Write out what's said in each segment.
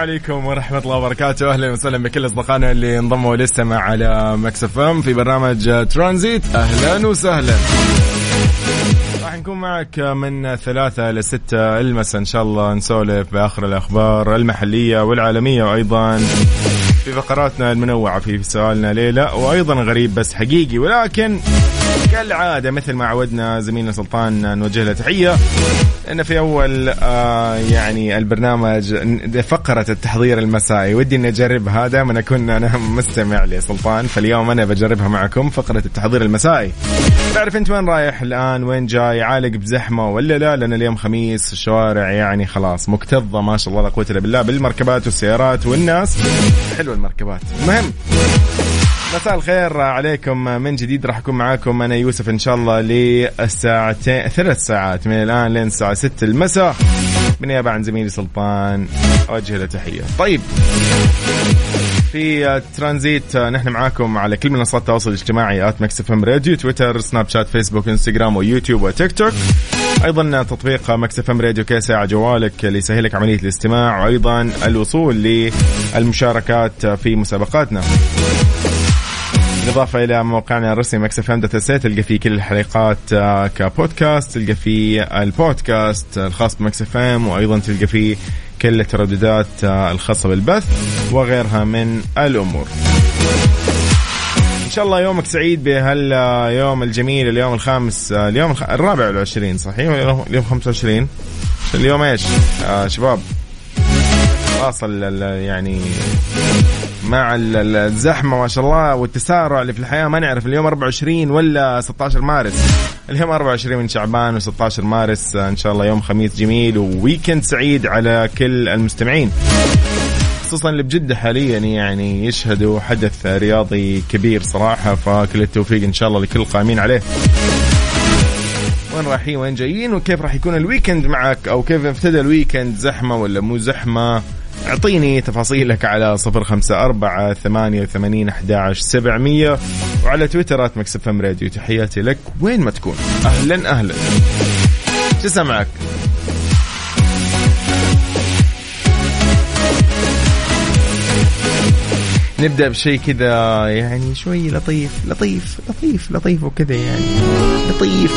عليكم ورحمة الله وبركاته. أهلا وسهلا بكل أصدقائنا اللي انضموا للسماع على مكس إف إم في برنامج ترانزيت. أهلا وسهلا. راح نكون معك من ثلاثة لستة المساء إن شاء الله نسولف بآخر الأخبار المحلية والعالمية وأيضا في فقراتنا المنوعة في سؤالنا ليلة وأيضا غريب بس حقيقي ولكن كالعادة مثل ما عودنا زميلنا سلطان نوجه له تحية. أن في أول آه يعني البرنامج فقرة التحضير المسائي ودي أني أجربها دائما أكون أنا مستمع لسلطان فاليوم أنا بجربها معكم فقرة التحضير المسائي. تعرف أنت وين رايح الآن؟ وين جاي؟ عالق بزحمة ولا لا؟ لأن اليوم خميس الشوارع يعني خلاص مكتظة ما شاء الله لا قوة إلا بالله بالمركبات والسيارات والناس. حلوة المركبات. المهم مساء الخير عليكم. من جديد راح أكون معاكم أنا يوسف إن شاء الله للساعتين ثلاث ساعات. من الآن لين الساعة 6 المساء. بالنيابه عن زميلي سلطان. أوجه له تحية. طيب. في ترانزيت نحن معاكم على كل منصات التواصل الاجتماعي at مكس اف ام راديو تويتر سناب شات فيسبوك انستغرام ويوتيوب وتيك توك أيضا تطبيق مكس اف ام راديو كيس على جوالك ليسهلك عملية الاستماع وأيضا الوصول للمشاركات في مسابقاتنا. بالإضافة إلى موقعنا الرسمي مكس اف ام تلقى فيه كل الحلقات كبودكاست تلقى فيه البودكاست الخاص بمكس اف ام وأيضا تلقى فيه كل الترددات آه، الخاصة بالبث وغيرها من الأمور. إن شاء الله يومك سعيد بهاليوم الجميل اليوم الخامس آه، اليوم الخ... الرابع والعشرين صحيح؟ ولا اليوم 25 اليوم إيش؟ آه شباب واصل يعني مع ال- ال- الزحمة ما شاء الله والتسارع اللي في الحياة. ما نعرف اليوم 24 ولا 16 مارس. اليوم 24 من شعبان و16 مارس. إن شاء الله يوم خميس جميل وويكند سعيد على كل المستمعين. خصوصا اللي بجدة حاليا يعني يشهدوا حدث رياضي كبير صراحة فكل التوفيق إن شاء الله لكل القائمين عليه. وين رايحين؟ وين جايين؟ وكيف راح يكون ال weekend معك؟ أو كيف ابتدى ال weekend؟ زحمة ولا مو زحمة؟ أعطيني تفاصيلك على صفر خمسة أربعة ثمانية وثمانين أحد سبعمية وعلى تويتر at مكس إف إم راديو. تحياتي لك. وين ما تكون. أهلا أهلا. شو سمعك؟ نبدأ بشيء كذا يعني شوي لطيف لطيف لطيف لطيف وكذا يعني. لطيف.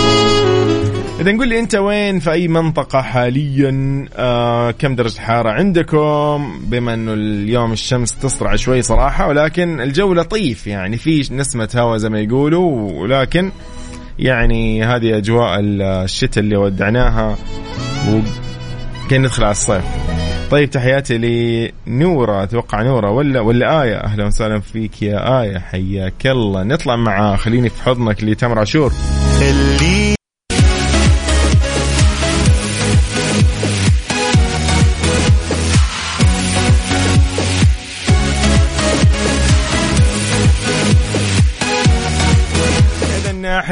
إذا نقول لي أنت وين في أي منطقة حاليا؟ آه كم درجة الحرارة عندكم؟ بما أنه اليوم الشمس تصرع شوي صراحة ولكن الجو لطيف يعني في نسمة هواء زي ما يقولوا ولكن يعني هذه أجواء الشتاء اللي ودعناها وكان ندخل على الصيف. طيب تحياتي لنورة أتوقع نورة ولا ولا آية؟ أهلا وسهلا فيك يا آية حياك الله. نطلع مع خليني في حضنك لتامر عاشور. إذن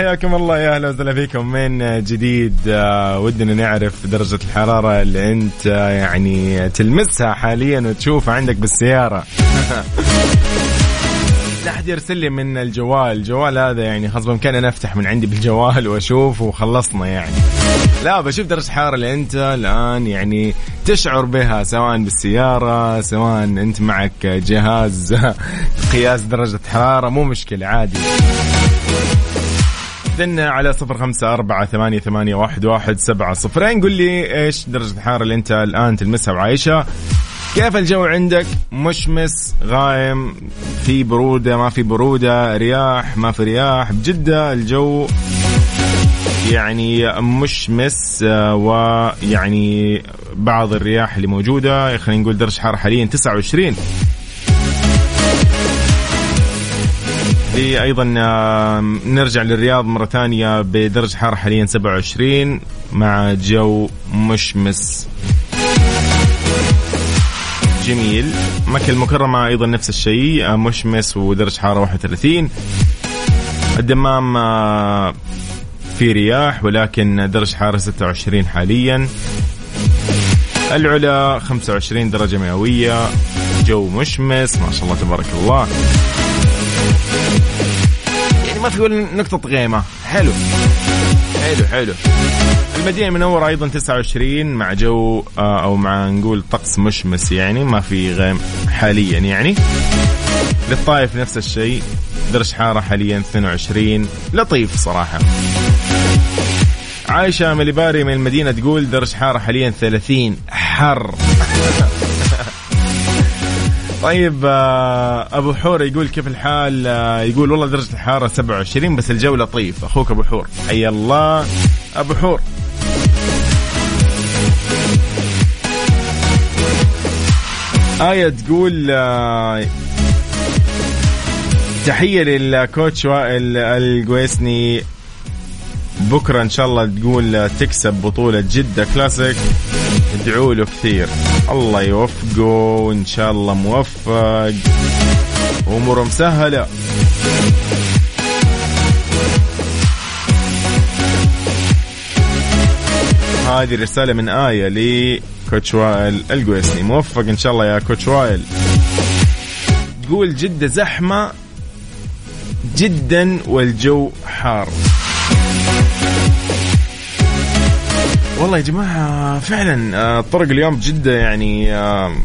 حياكم الله يا أهلا وسهلا فيكم. من جديد آه، ودنا نعرف درجة الحرارة اللي أنت آه، يعني تلمسها حاليا وتشوفها عندك بالسيارة. لا أحد يرسل لي من الجوال. الجوال هذا يعني خلاص بامكاني أنا أفتح من عندي بالجوال وأشوف وخلصنا يعني. لا بشوف درجة الحرارة اللي أنت الآن يعني تشعر بها سواء بالسيارة سواء أنت معك جهاز قياس درجة حرارة مو مشكلة عادي. دنا على صفر خمسة أربعة ثمانية, ثمانية واحد, واحد سبعة صفرين قل لي إيش درجة الحرارة اللي أنت الآن تلمسها وعايشها؟ كيف الجو عندك؟ مشمس غايم في برودة ما في برودة رياح ما في رياح. بجدة الجو يعني مشمس آه، ويعني بعض الرياح اللي موجودة. خلينا نقول درجة حرارة حاليا 29 أيضا نرجع للرياض مرة ثانية بدرجه حراره حاليا 27 مع جو مشمس. جميل. مكة المكرمة أيضا نفس الشيء آه، مشمس ودرجة حرارة 31 الدمام آه، في رياح ولكن درجة حرارة 26 حاليا. العلا 25 درجة مئوية. جو مشمس ما شاء الله تبارك الله. ما في ولا نقطة غيمة. حلو. حلو حلو. المدينة المنورة أيضا 29 مع جو آه، أو مع نقول طقس مشمس يعني ما في غيم حاليا يعني. للطائف نفس الشيء درجة حارة حاليا 22 لطيف صراحة. عايشة مليباري من المدينة تقول درجة حارة حاليا 30 حر. طيب آه، أبو حور يقول كيف الحال؟ آه، يقول والله درجة الحرارة 27 بس الجو لطيف أخوك أبو حور. حي الله. أبو حور. آية تقول آه، تحية للكوتش وائل القويسني. بكرة إن شاء الله تقول تكسب بطولة جدة كلاسيك. ادعوا له كثير. الله يوفقه وإن شاء الله موفق. وأموره مسهلة. هذه رسالة من آية لكوتش وائل القويسني موفق إن شاء الله يا كوتش وائل. تقول جدة زحمة جدا والجو حار. والله يا جماعة فعلا آه، الطرق اليوم جدة يعني آه،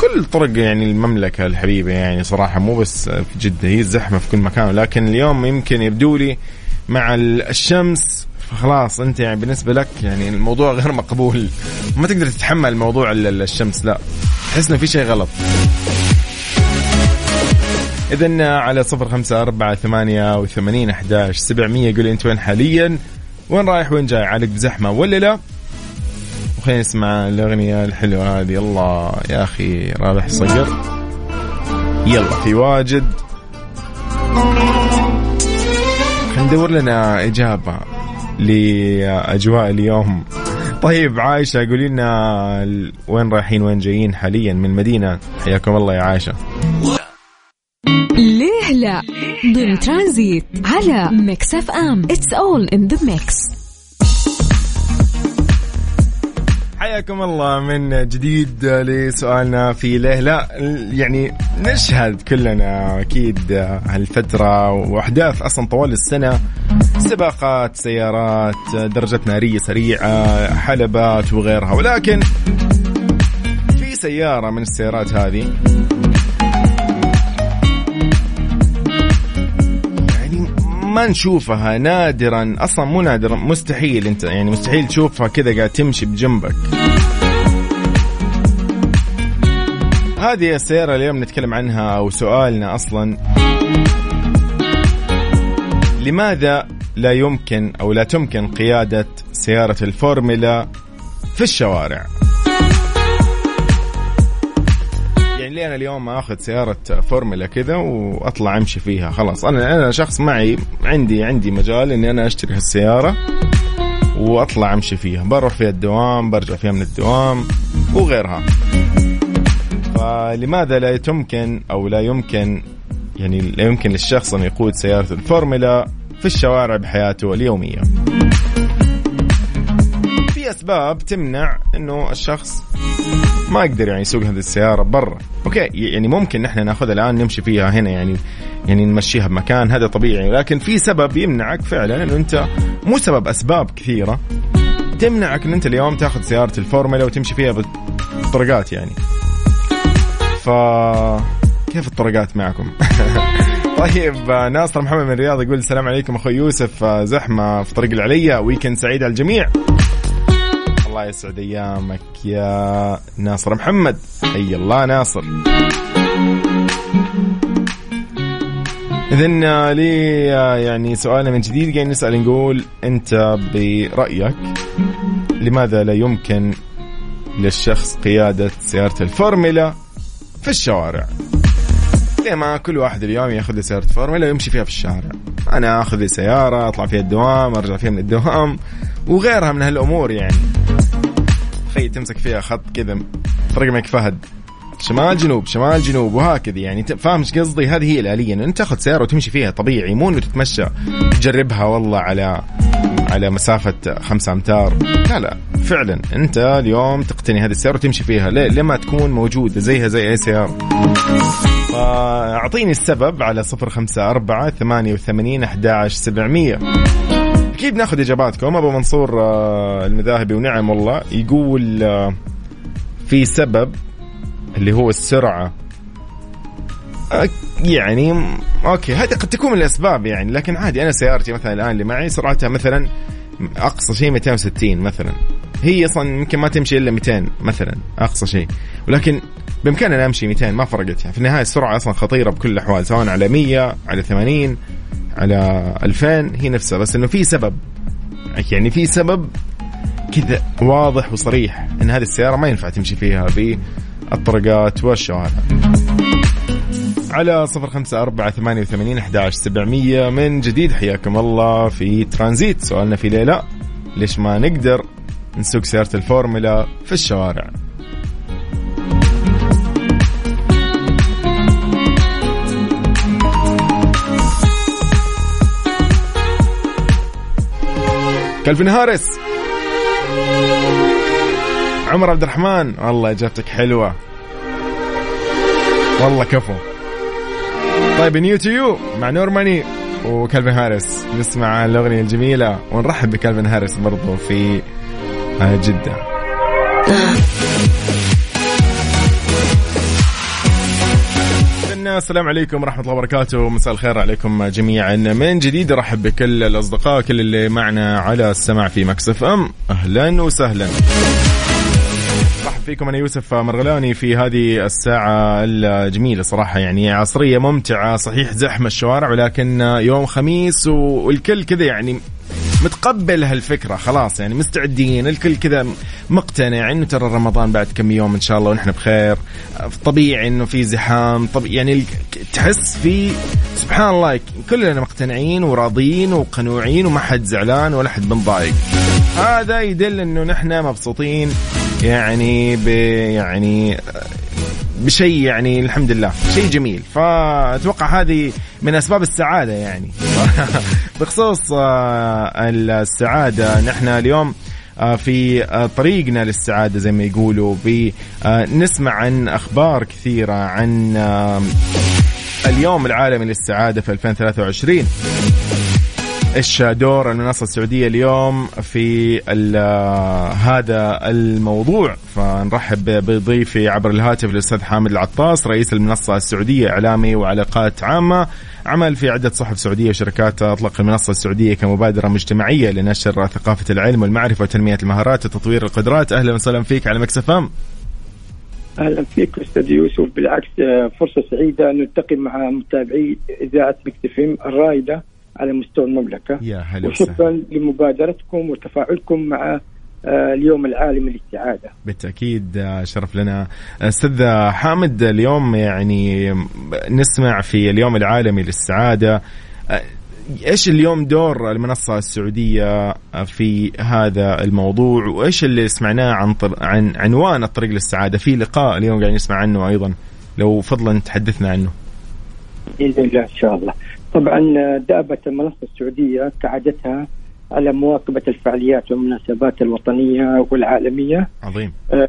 كل طرق يعني المملكة الحبيبة يعني صراحة مو بس في جدة هي الزحمة في كل مكان. لكن اليوم يمكن يبدو لي مع الشمس فخلاص أنت يعني بالنسبة لك يعني الموضوع غير مقبول. ما تقدر تتحمل موضوع الشمس لا. تحس إنه في شيء غلط. إذا على صفر خمسة أربعة ثمانية وثمانين أحداش سبعمية قولي أنت وين حاليا. وين رايح وين جاي؟ عالق بزحمة ولا لا؟ وخلينا نسمع الأغنية الحلوة هذه. الله يا أخي رابح صقر. يلا. في واجد. ندور لنا إجابة لأجواء اليوم. طيب عايشة قولي لنا وين رايحين وين جايين حاليا من المدينة؟ حياكم الله يا عايشة. ليه لا ضمن ترانزيت على ميكس اف ام. It's all in the mix حياكم الله من جديد لسؤالنا في ليه. لا يعني نشهد كلنا أكيد هالفترة وأحداث أصلا طوال السنة. سباقات سيارات درجات نارية سريعة حلبات وغيرها. ولكن في سيارة من السيارات هذه ما نشوفها نادرا. أصلا مو نادرا مستحيل أنت يعني مستحيل تشوفها كذا قاعد تمشي بجنبك. هذه السيارة اليوم نتكلم عنها أو سؤالنا أصلا. لماذا لا يمكن أو لا تمكن قيادة سيارة الفورمولا في الشوارع؟ يعني ليه أنا اليوم آخذ سيارة فورمولا كذا وأطلع أمشي فيها؟ خلاص أنا أنا شخص معي عندي عندي مجال إني أنا أشتري هالسيارة وأطلع أمشي فيها. بروح فيها الدوام برجع فيها من الدوام وغيرها. فلماذا لا تمكن أو لا يمكن يعني لا يمكن للشخص أن يقود سيارة الفورمولا في الشوارع بحياته اليومية؟ اسباب تمنع إنه الشخص ما يقدر يعني يسوق هذه السيارة برا. okay يعني ممكن نحن ناخذها الآن نمشي فيها هنا يعني يعني نمشيها بمكان هذا طبيعي لكن في سبب يمنعك فعلا إنه أنت مو سبب أسباب كثيرة تمنعك إن أنت اليوم تاخذ سيارة الفورمولا وتمشي فيها بالطرقات يعني. ف كيف الطرقات معكم؟ طيب ناصر محمد من الرياض يقول السلام عليكم أخوي يوسف زحمة في طريق العليا ويكند سعيد على الجميع. الله يسعد أيامك يا ناصر محمد. حي الله ناصر. اذا لي يعني سؤالنا من جديد قاعدين نسأل نقول أنت برأيك لماذا لا يمكن للشخص قيادة سيارة الفورمولا في الشوارع؟ زي ما كل واحد اليوم يأخذ لي سيارة فورمولا ويمشي فيها في الشارع. أنا أخذ لي سيارة أطلع فيها الدوام أرجع فيها من الدوام وغيرها من هالأمور يعني. تخيل تمسك فيها خط كذا رقمك فهد. شمال جنوب شمال جنوب وهكذا يعني. فاهم إيش قصدي؟ هذه هي الآلية إنه أنت تاخذ سيارة وتمشي فيها طبيعي مو إنه تتمشى. تجربها والله على على مسافة خمسة أمتار. لا لا فعلا. أنت اليوم تقتني هذه السيارة وتمشي فيها ليه؟ لما تكون موجودة زيها زي أي سيارة. فأعطيني السبب على صفر خمسة أربعة ثمانية وثمانين أحد سبعمية. أكيد ناخذ إجاباتكم. أبو منصور آه، المذاهبي ونعم والله يقول آه، في سبب اللي هو السرعة. أك- يعني أوكي هذه قد تكون من الأسباب يعني لكن عادي أنا سيارتي مثلا الآن اللي معي سرعتها مثلا أقصى شيء 260 مثلا. هي أصلا يمكن ما تمشي إلا 200 مثلا أقصى شيء. ولكن بإمكاني أنا أمشي 200 ما فرقت يعني. في النهاية السرعة أصلا خطيرة بكل الأحوال سواء على 100 على 80 على 2000 هي نفسها بس إنه في سبب. يعني في سبب كذا واضح وصريح إن هذه السيارة ما ينفع تمشي فيها بالطرقات والشوارع. على صفر خمسة أربعة ثمانية وثمانين أحداش سبعمية من جديد حياكم الله في ترانزيت. سؤالنا في ليلة ليش ما نقدر نسوق سيارة الفورمولا في الشوارع؟ كلفن هارس. عمر عبد الرحمن. والله إجابتك حلوة. والله كفو. طيب New To You مع نورماني وكالفن هارس. نسمع الأغنية الجميلة ونرحب بكالفن هارس برضو في آه، جدة. السلام عليكم ورحمة الله وبركاته. مساء الخير عليكم جميعا. من جديد أرحب بكل الأصدقاء كل اللي معنا على السمع في مكس إف إم. أهلا وسهلا. مرحب فيكم أنا يوسف مرغلاني في هذه الساعة الجميلة صراحة. يعني عصرية ممتعة صحيح زحمة الشوارع ولكن يوم خميس والكل كذا يعني متقبل هالفكرة خلاص يعني مستعدين الكل كذا مقتنع انه ترى رمضان بعد كم يوم إن شاء الله ونحن بخير. طبيعي إنه في زحام طبيعي يعني تحس في سبحان الله كلنا مقتنعين وراضيين وقنوعين وما حد زعلان ولا حد بنضايق هذا يدل إنه نحن مبسوطين يعني ب يعني بشيء يعني الحمد لله شيء جميل. فأتوقع هذه من أسباب السعادة يعني. بخصوص آه، السعادة نحن اليوم آه، في آه، طريقنا للسعادة زي ما يقولوا بنسمع عن أخبار كثيرة عن اليوم العالمي للسعادة في 2023 إيش دور المنصة السعودية اليوم في هذا الموضوع؟ فنرحب بضيفي عبر الهاتف الأستاذ حامد العطاس رئيس المنصة السعودية إعلامي وعلاقات عامة. عمل في عدة صحف سعودية وشركات أطلق المنصة السعودية كمبادرة مجتمعية لنشر ثقافة العلم والمعرفة وتنمية المهارات وتطوير القدرات. أهلا وسهلا فيك على مكسف إم. أهلا فيك أستاذ يوسف. بالعكس آه، فرصة سعيدة أن نلتقي مع متابعي إذاعة مكتفم الرائدة على مستوى المملكة. يا هلا وشكرا لمبادرتكم وتفاعلكم مع اليوم العالمي للسعادة. بالتأكيد آه، شرف لنا. أستاذ حامد اليوم يعني نسمع في اليوم العالمي للسعادة. آه، إيش اليوم دور المنصة السعودية في هذا الموضوع؟ وإيش اللي سمعناه عن طر... عن عنوان الطريق للسعادة؟ في لقاء اليوم قاعدين نسمع عنه أيضا. لو فضلا تحدثنا عنه. بإذن الله إن شاء الله. طبعا آه، دابت المنصة السعودية كعادتها على مواكبة الفعاليات والمناسبات الوطنية والعالمية. عظيم. آه،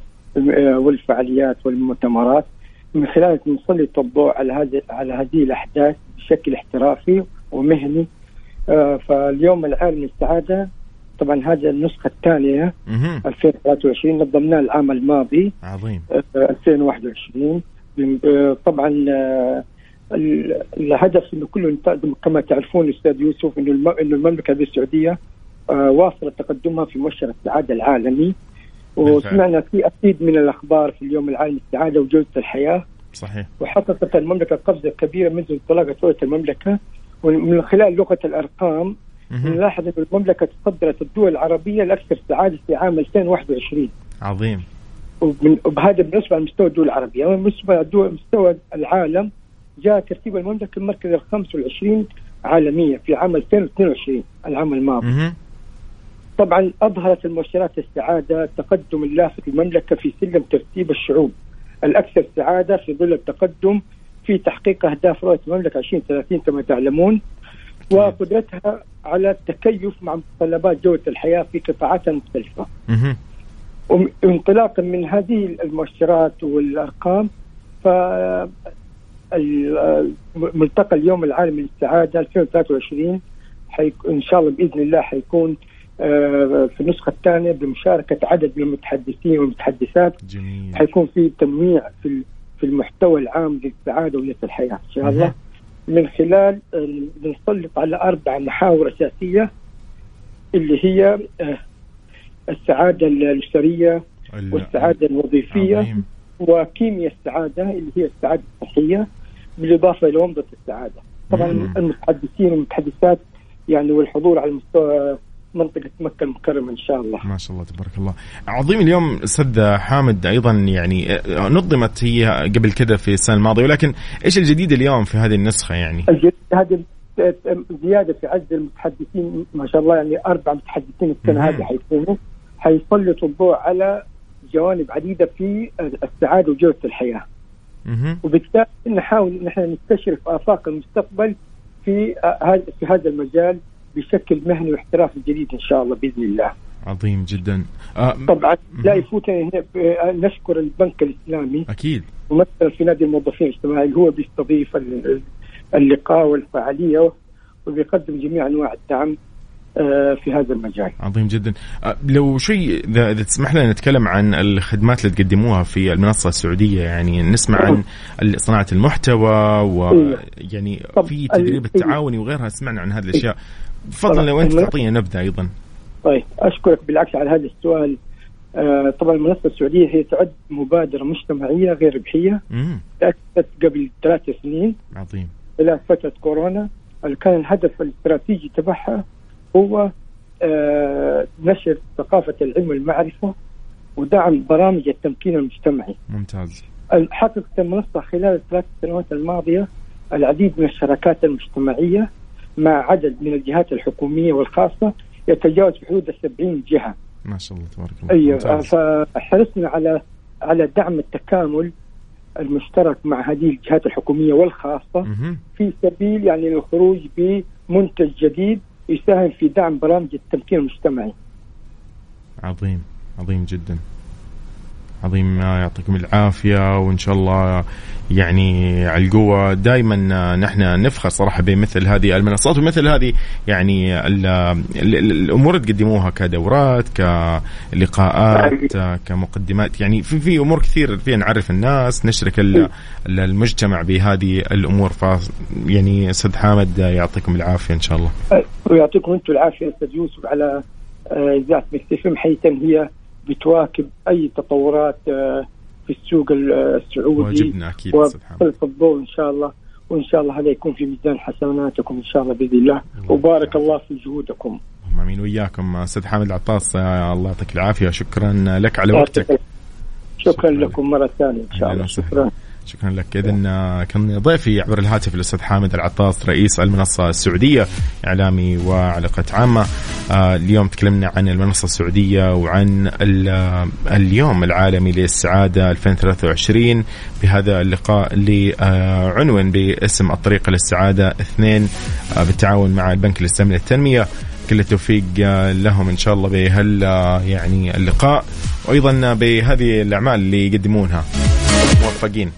والفعاليات والمؤتمرات. من خلال نسلط الضوء على هذه على هذه الأحداث بشكل احترافي ومهني. آه، فاليوم العالمي للسعادة طبعا هذه النسخة الثانية مهم. 2023 نظمناها العام الماضي. عظيم. آه، 2021 من- آه، طبعا آه، ال- الهدف إنه كله كما تعرفون أستاذ يوسف إنه إنه المملكة السعودية آه، واصلت تقدمها في مؤشر السعاده العالمي. وسمعنا في أكيد من الأخبار في اليوم العالمي للسعاده وجودة الحياة. صحيح. وحققت المملكة قفزة كبيرة منذ انطلاقة دولة المملكة. ومن خلال لغة الأرقام. نلاحظ أن المملكة تصدرت الدول العربية الاكثر سعادة في عام 2021 عظيم. وبهذا بالنسبة لمستوى الدول العربية. بالنسبة لدول مستوى العالم جاء ترتيب المملكة المركز ال 25 عالميا في عام 2022 العام الماضي. طبعا أظهرت المؤشرات السعادة التقدم اللافت للمملكه في سلم ترتيب الشعوب الأكثر سعادة في ظل التقدم في تحقيق أهداف رؤية المملكة 2030 كما تعلمون وقدرتها على التكيف مع متطلبات جودة الحياة في قطاعاتها المختلفه. مهم. وانطلاقا من هذه المؤشرات والأرقام ف ملتقى اليوم العالمي للسعادة 2023 حيك إن شاء الله بإذن الله حيكون في النسخة الثانية بمشاركة عدد من المتحدثين والمتحدثات جميل حيكون في تنويع في في المحتوى العام للسعاده وجوده الحياة إن شاء الله من خلال آه، بنسلط على أربع محاور أساسية اللي هي آه، السعادة الأسرية ال- والسعادة الوظيفية عظيم. وكيمياء السعادة اللي هي السعادة الصحية بالإضافة إلى ومضه السعادة. طبعا مم. المتحدثين والمتحدثات يعني والحضور على مستوى منطقة مكة المكرمة إن شاء الله. ما شاء الله تبارك الله عظيم اليوم أستاذ حامد أيضا يعني آه، نظمت هي قبل كده في السنة الماضية ولكن إيش الجديد اليوم في هذه النسخة يعني الجد هذه زيادة في عدد المتحدثين ما شاء الله يعني أربع متحدثين السنة. هذه حيكونوا حيسلطوا الضوء على جوانب عديدة في السعادة وجودة الحياة. وبالتالي نحاول ان إحنا نستشرف آفاق المستقبل في آه، هذا في هذا المجال بشكل مهني واحترافي جديد إن شاء الله بإذن الله. عظيم جدا. آه طبعا لا مهم. يفوتنا هنا آه، نشكر البنك الإسلامي. أكيد. ممثلا في نادي الموظفين الإجتماعي اللي هو بيستضيف ال- اللقاء والفعالية وبيقدم جميع أنواع الدعم آه، في هذا المجال. عظيم جدا. لو شيء اذا تسمح لنا نتكلم عن الخدمات اللي تقدموها في المنصة السعودية يعني نسمع عن صناعة المحتوى ويعني طب في تدريب التعاوني وغيرها سمعنا عن هذه الأشياء. تفضل لو انت. تعطينا نبذة أيضا؟ طيب أشكرك بالعكس على هذا السؤال. آه، طبعا المنصه السعودية هي تعد مبادرة مجتمعية غير ربحية. تأسست قبل ثلاث سنين. عظيم. خلال فترة كورونا. اللي كان الهدف الاستراتيجي تبعها هو آه، نشر ثقافة العلم والمعرفة ودعم برامج التمكين المجتمعي. ممتاز. حققت المنصة خلال الثلاث سنوات الماضية العديد من الشراكات المجتمعية. مع عدد من الجهات الحكومية والخاصة يتجاوز في حدود السبعين جهة ما شاء الله تبارك الله أيوه. فحرصنا على على دعم التكامل المشترك مع هذه الجهات الحكومية والخاصة. في سبيل يعني الخروج بمنتج جديد يساهم في دعم برامج التمكين المجتمعي. عظيم عظيم جدا عظيم يعطيكم العافية وإن شاء الله يعني على القوة. دائما نحن نفخر صراحة بمثل هذه المنصات ومثل هذه يعني ال ال ال الأمور اللي تقدموها كدورات كلقاءات آه، كمقدمات. يعني في, في أمور كثير فيها نعرف الناس نشرك ال- ال- المجتمع بهذه الأمور. ف يعني أستاذ حامد يعطيكم العافية إن شاء الله. ويعطيكم أنتم العافية أستاذ يوسف على آه، إذاعة مكتفم حيث هي بتواكب أي تطورات آه، في السوق ال- السعودي واجبنا حامد وتسلط الضوء إن شاء الله. وإن شاء الله هذا يكون في ميزان حسناتكم إن شاء الله بإذن الله. وبارك الله في جهودكم. آمين. وياكم أستاذ حامد العطاس آه، الله يعطيك العافية. شكرا لك على وقتك. شكرا شكراً لكم مرة ثانية إن شاء الله. شكرا. شكرا لك. اذا كان ضيفي عبر الهاتف الأستاذ حامد العطاس رئيس المنصة السعودية إعلامي وعلاقات عامة. آه، اليوم تكلمنا عن المنصة السعودية وعن آه، اليوم العالمي للسعادة 2023 بهذا اللقاء اللي آه، عنون باسم الطريق للسعادة اثنين آه، بالتعاون مع البنك الإسلامي للتنمية. كل التوفيق آه، لهم إن شاء الله بهال آه، يعني اللقاء. وأيضا بهذه الأعمال اللي يقدمونها. موفقين.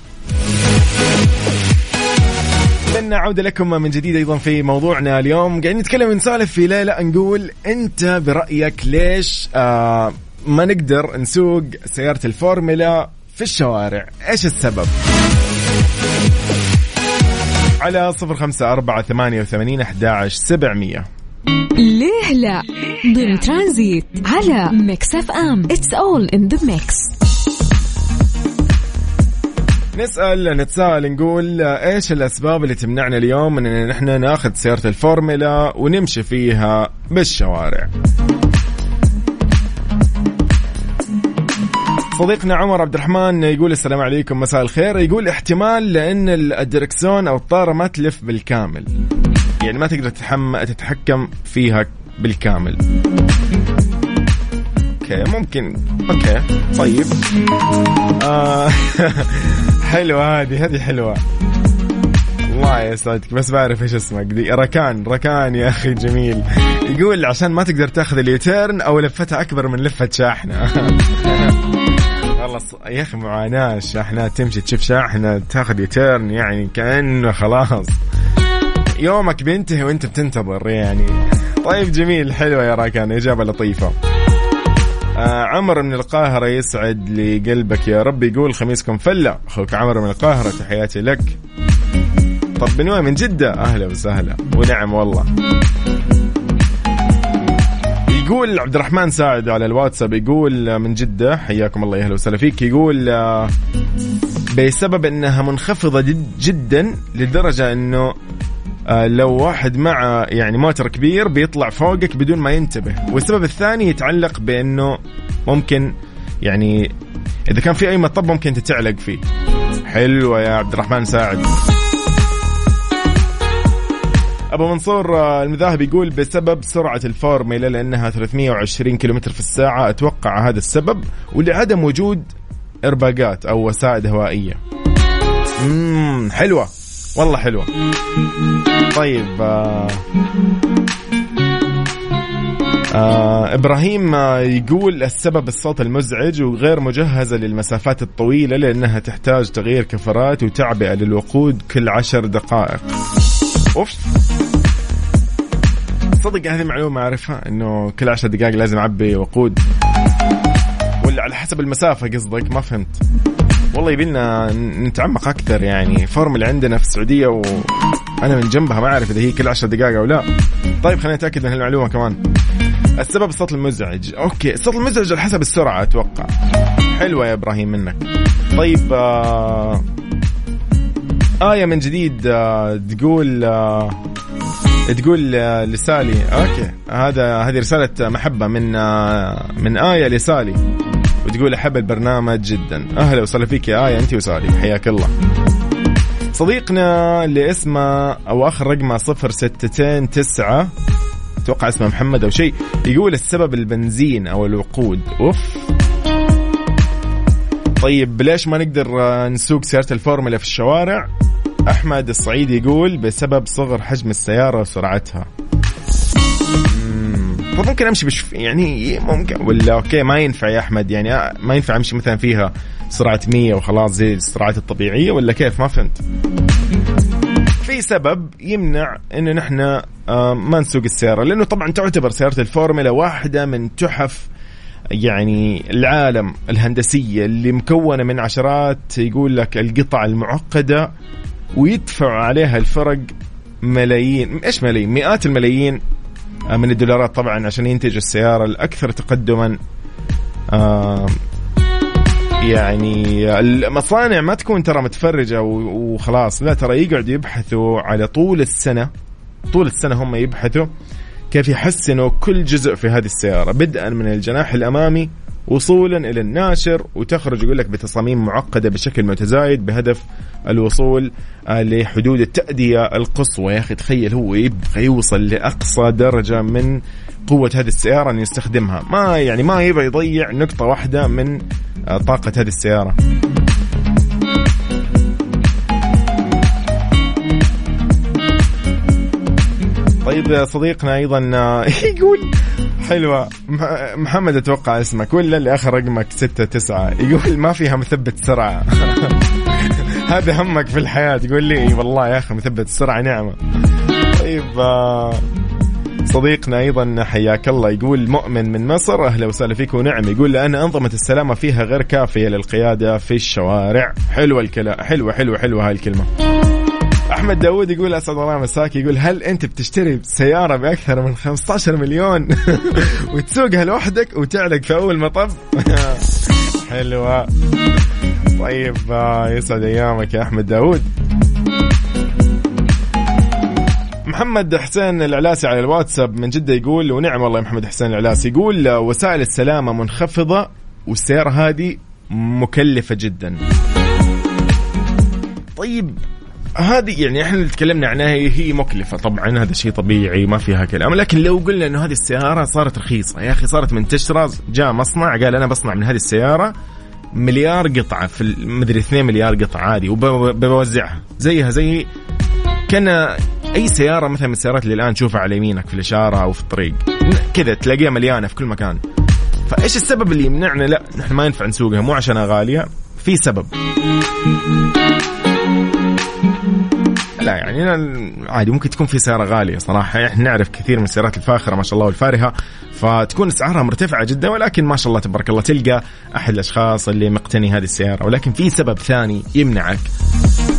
عودة لكم من جديد أيضا في موضوعنا اليوم. قاعدين نتكلم ونسولف في ليلة نقول أنت برأيك ليش آه ما نقدر نسوق سيارة الفورمولا في الشوارع؟ إيش السبب؟ على صفر خمسة أربعة ثمانية وثمانين أحد سبعمية. ليه لا؟ ضمن ترانزيت على ميكس أف أم. It's all in the mix نسأل نتساءل نقول إيش الأسباب اللي تمنعنا اليوم من إن إحنا ناخذ سيارة الفورمولا ونمشي فيها بالشوارع؟ صديقنا عمر عبد الرحمن يقول السلام عليكم مساء الخير. يقول احتمال لأن الدركسون أو الطارة ما تلف بالكامل. يعني ما تقدر. تتحكم فيها بالكامل. okay ممكن. okay طيب. آه حلوة هذه هذه حلوة. الله يسعدك بس بعرف إيش اسمك. دي ركان ركان يا أخي جميل. يقول عشان ما تقدر تاخذ ال U-turn أو لفتها أكبر من لفة شاحنة. والله يا أخي معاناة الشاحنات. تمشي تشوف شاحنة تاخذ يوتيرن يعني كأنه خلاص. يومك بينتهي وأنت بتنتظر يعني. طيب جميل حلوة يا راكان إجابة لطيفة. آه عمر من القاهرة يسعد لي قلبك يا رب يقول خميسكم فلة. أخوك عمر من القاهرة تحياتي لك. طب وين؟ من جدة؟ أهلا وسهلا. ونعم والله. يقول عبد الرحمن ساعد على الواتساب يقول من جدة حياكم الله أهلا وسهلا فيك. يقول آه، بسبب أنها منخفضة جد جدا لدرجة آه، لو واحد مع يعني موتر كبير بيطلع فوقك بدون ما ينتبه. والسبب الثاني يتعلق بأنه ممكن يعني إذا كان في أي مطب ممكن تتعلق فيه. حلوة يا عبد الرحمن ساعد. أبو منصور آه، المذاهب يقول بسبب سرعة الفورميلا لأنها 320 كم في الساعة أتوقع هذا السبب ولعدم وجود إرباقات أو وسائد هوائية. امم حلوة. والله حلوة. طيب آه آه إبراهيم آه يقول السبب الصوت المزعج وغير مجهزة للمسافات الطويلة لأنها تحتاج تغيير كفرات وتعبئه للوقود كل عشر دقائق. أوف. صدق هذه معلومة أعرفها إنه كل عشر دقائق لازم أعبي وقود. ولا على حسب المسافة قصدك ما فهمت. والله يبينا نتعمق أكثر يعني. فورمولا عندنا في السعودية وأنا من جنبها ما أعرف إذا هي كل عشر دقائق أو لا. طيب خلينا نتأكد من هالمعلومة كمان. السبب الصوت المزعج. okay الصوت المزعج على حسب السرعة أتوقع. حلوة يا إبراهيم منك. طيب آه آية من جديد آه تقول آه تقول آه لسالي. أوكي هذا هذه رسالة محبة من آه من آية لسالي. وتقول أحب البرنامج جدا. أهلا وسهلا فيك يا آية انت وسالي حياك الله. صديقنا اللي اسمه أو آخر رقمه صفر ستتين تسعة أتوقع اسمه محمد أو شيء يقول السبب البنزين أو الوقود. أوف. طيب ليش ما نقدر نسوق سيارة الفورمولا في الشوارع؟ أحمد الصعيدي يقول بسبب صغر حجم السيارة وسرعتها. طب ممكن امشي بشـ يعني ممكن ولا أوكي ما ينفع يا أحمد. يعني ما ينفع امشي مثلا فيها سرعه 100 وخلاص زي السرعات الطبيعية ولا كيف؟ ما فهمت. في سبب يمنع انه نحن ما نسوق السيارة لأنه طبعا تعتبر سيارة الفورمولا واحدة من تحف يعني العالم الهندسية اللي مكونة من عشرات يقول لك القطع المعقدة ويدفع عليها الفرق ملايين. إيش ملايين؟ مئات الملايين من الدولارات طبعا عشان ينتج السيارة الأكثر تقدما. يعني المصانع ما تكون ترى متفرجة وخلاص. لا ترى يقعدوا يبحثوا على طول السنة طول السنة هم يبحثوا كيف يحسنوا كل جزء في هذه السيارة. بدءا من الجناح الأمامي وصولا إلى الناشر وتخرج يقول لك بتصاميم معقدة بشكل متزايد بهدف الوصول آه، لحدود التأدية القصوى. يا أخي تخيل هو يبغى يوصل لأقصى درجة من قوة هذه السيارة إن يستخدمها. ما يعني ما يبغى يضيع نقطة واحدة من آه، طاقة هذه السيارة. طيب صديقنا أيضا آه، يقول حلوة. محمد أتوقع اسمك ولا اللي آخر رقمك ستة تسعة. يقول ما فيها مثبت سرعة. هذا همك في الحياة. تقول لي والله يا أخي مثبت السرعة نعمة. طيب آه، صديقنا أيضا حياك الله يقول مؤمن من مصر أهلا وسهلا فيك ونعم يقول لأن أنظمة السلامة فيها غير كافية للقيادة في الشوارع. حلوة الكلام حلوة حلوة حلوة هاي الكلمة. أحمد داوود يقول أسعد الله مساك يقول هل أنت بتشتري سيارة بأكثر من 15 مليون؟ وتسوقها لوحدك وتعلق في أول مطب؟ حلوة. طيب آه، يسعد أيامك يا أحمد داوود. محمد حسين العلاسي على الواتساب من جدة يقول ونعم والله محمد حسين العلاسي يقول وسائل السلامة منخفضة والسيارة هذه مكلفة جدا. طيب هذه يعني إحنا تكلمنا عنها هي مكلفة طبعا هذا شيء طبيعي ما فيها كلام. لكن لو قلنا إنه هذه السيارة صارت رخيصة يا أخي صارت منتشرة جاء مصنع قال أنا بصنع من هذه السيارة مليار قطعة في مدري 2 مليار قطعة عادي وبوزعها زيها زي كأن أي سيارة مثلا من السيارات اللي الآن تشوفها على يمينك في الإشارة أو في الطريق كذا تلاقيها مليانة في كل مكان. فإيش السبب اللي يمنعنا؟ لا نحن ما ينفع نسوقها مو عشانها غالية في سبب. لا يعني عادي ممكن تكون في سيارة غالية صراحة. إحنا نعرف كثير من السيارات الفاخرة ما شاء الله والفارهة. فتكون أسعارها مرتفعة جدا ولكن ما شاء الله تبارك الله تلقى أحد الأشخاص اللي مقتني هذه السيارة. ولكن في سبب ثاني يمنعك.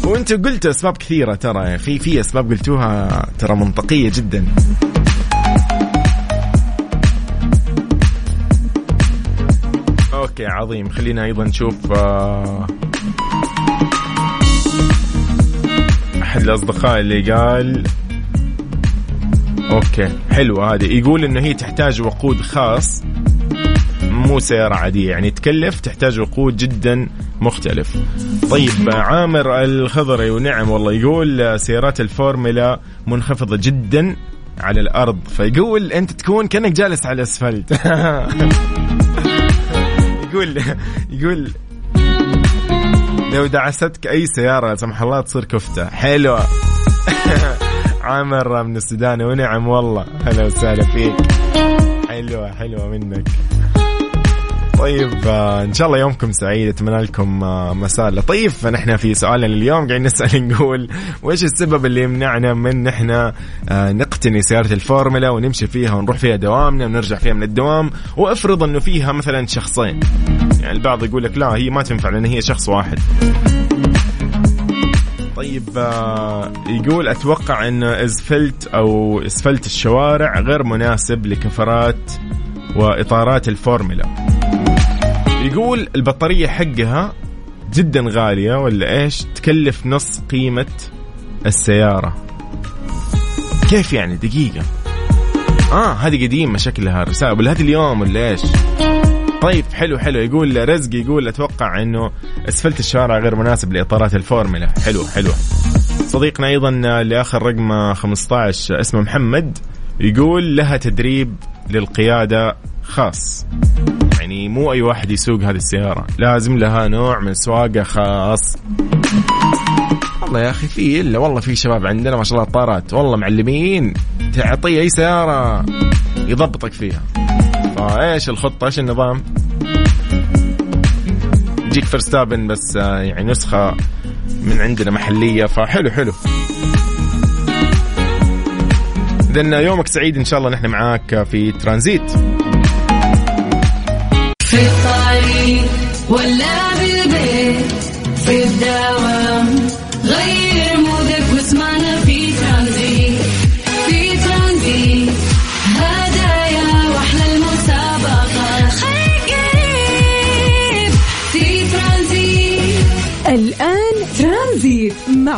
وأنت قلت أسباب كثيرة ترى. في في أسباب قلتوها ترى منطقية جدا. أوكي عظيم. خلينا أيضا نشوف آه أحد الأصدقاء اللي قال أوكي حلوة هذه. يقول إنه هي تحتاج وقود خاص مو سيارة عادية. يعني تكلف تحتاج وقود جدا مختلف. طيب عامر الخضري ونعم والله يقول سيارات الفورمولا منخفضة جدا على الأرض. فيقول أنت تكون كأنك جالس على الأسفلت. يقول يقول لو دعستك أي سيارة لا سمح الله تصير كفتة. حلوة عامر من السودان ونعم والله. هلا وسهلا فيك. حلوة حلوة منك. طيب آه إن شاء الله يومكم سعيد. أتمنى لكم آه مساء لطيف فنحن في سؤالنا اليوم قاعدين نسأل نقول وش السبب اللي يمنعنا من نحن آه نقتني سيارة الفورمولا ونمشي فيها ونروح فيها دوامنا ونرجع فيها من الدوام؟ وأفرض إنه فيها مثلا شخصين. البعض يقول لك لا هي ما تنفع لأن هي شخص واحد. طيب آه يقول أتوقع انه اسفلت أو إسفلت الشوارع غير مناسب لكفرات وإطارات الفورمولا يقول البطارية حقها جدا غالية ولا إيش؟ تكلف نص قيمة السيارة. كيف يعني؟ دقيقة. آه هذه قديمة شكلها رسالة. ولا هذه اليوم ولا إيش؟ طيب حلو حلو. يقول رزق يقول أتوقع إنه أسفلت الشارع غير مناسب لإطارات الفورمولا حلو حلو. صديقنا أيضا اللي اخر رقم 15 اسمه محمد يقول لها تدريب للقيادة خاص. يعني مو أي واحد يسوق هذه السيارة. لازم لها نوع من سواقة خاص. والله يا أخي في إلا والله في شباب عندنا ما شاء الله طارات. والله معلمين تعطيه أي سيارة يضبطك فيها. فايش الخطة؟ إيش النظام؟ يجيك فرستابن بس آه، يعني نسخة من عندنا محلية فحلو حلو. اذا يومك سعيد إن شاء الله نحن معاك في ترانزيت. في الطريق ولا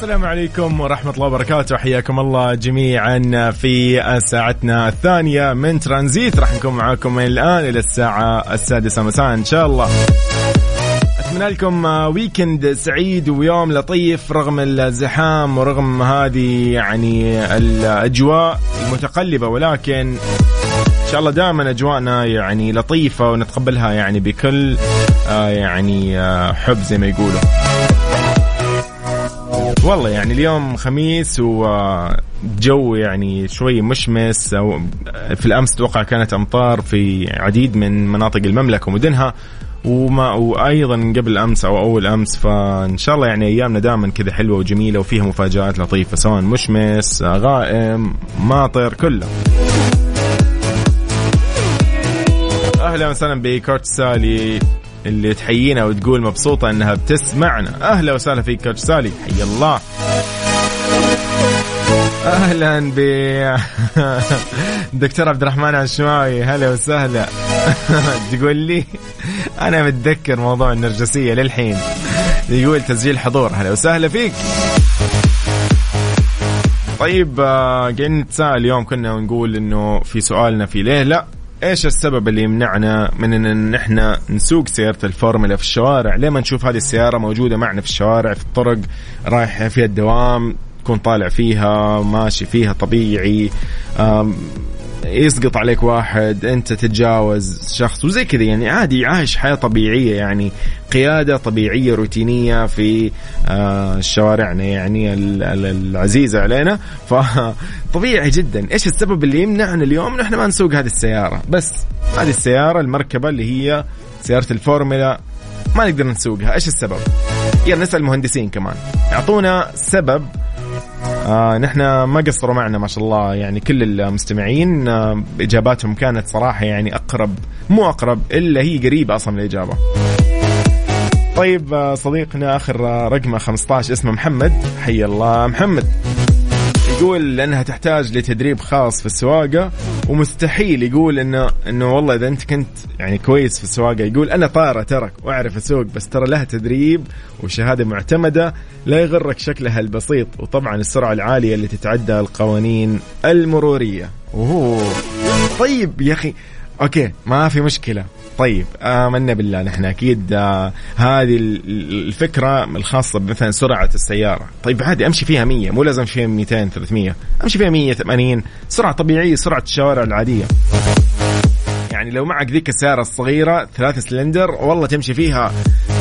السلام عليكم ورحمة الله وبركاته. حياكم الله جميعا في ساعتنا الثانية من ترانزيت. راح نكون معاكم من الآن إلى الساعة السادسة مساء إن شاء الله. أتمنى لكم ويكند سعيد ويوم لطيف رغم الزحام ورغم هذه يعني الأجواء المتقلبة. ولكن إن شاء الله دائما أجواءنا يعني لطيفة ونتقبلها يعني بكل آه، يعني آه، حب زي ما يقولوا. والله يعني اليوم خميس وجو يعني شوي مشمس. أو في الأمس توقع كانت أمطار في عديد من مناطق المملكة ومدنها. وما وأيضا قبل أمس أو أول أمس فإن شاء الله يعني أيامنا دائما كذا حلوة وجميلة وفيها مفاجآت لطيفة سواء مشمس غائم ماطر كله. أهلا وسهلا بكوتش سالي. اللي تحيينا وتقول مبسوطة إنها بتسمعنا. أهلا وسهلا فيك كوتش سالي. حي الله. أهلا ب دكتور عبد الرحمن عشماوي. هلا وسهلا. تقول لي أنا متذكر موضوع النرجسية للحين. يقول تسجيل حضور. هلا وسهلا فيك. طيب آه، قاعدين نتساءل اليوم كنا ونقول إنه في سؤالنا في ليه لا. إيش السبب اللي يمنعنا من إن إحنا نسوق سيارة الفورمولا في الشوارع؟ ليه ما نشوف هذه السيارة موجودة معنا في الشوارع في الطرق رايح فيها الدوام تكون طالع فيها ماشي فيها طبيعي يسقط عليك واحد أنت تتجاوز شخص وزي كذا يعني عادي عايش حياة طبيعية يعني قيادة طبيعية روتينية في آه، شوارعنا يعني العزيزة علينا. فطبيعي جدا. إيش السبب اللي يمنعنا اليوم؟ نحن ما نسوق هذه السيارة. بس هذه السيارة المركبة اللي هي سيارة الفورمولا ما نقدر نسوقها. إيش السبب؟ يلا نسأل المهندسين كمان. يعطونا سبب آه نحن ما قصروا معنا ما شاء الله. يعني كل المستمعين آه إجاباتهم كانت صراحة يعني أقرب مو أقرب إلا هي قريبة أصلا من الإجابة. طيب آه صديقنا آخر رقمه 15 اسمه محمد. حي الله محمد. يقول لأنها تحتاج لتدريب خاص في السواقة ومستحيل يقول انه إنه والله إذا أنت كنت يعني كويس في السواقة يقول أنا طاره ترك وأعرف اسوق بس ترى لها تدريب وشهادة معتمدة لا يغرك شكلها البسيط وطبعا السرعة العالية اللي تتعدى القوانين المرورية. أوه. طيب يا أخي أوكي ما في مشكلة. طيب آمنا بالله نحن أكيد آه هذه الفكرة الخاصة بمثلا سرعة السيارة. طيب عادي أمشي فيها 100 مو لازم أمشي فيها 200 300 أمشي فيها 180 سرعة طبيعية سرعة الشوارع العادية. يعني لو معك ذيك السيارة الصغيرة ثلاث سلندر والله تمشي فيها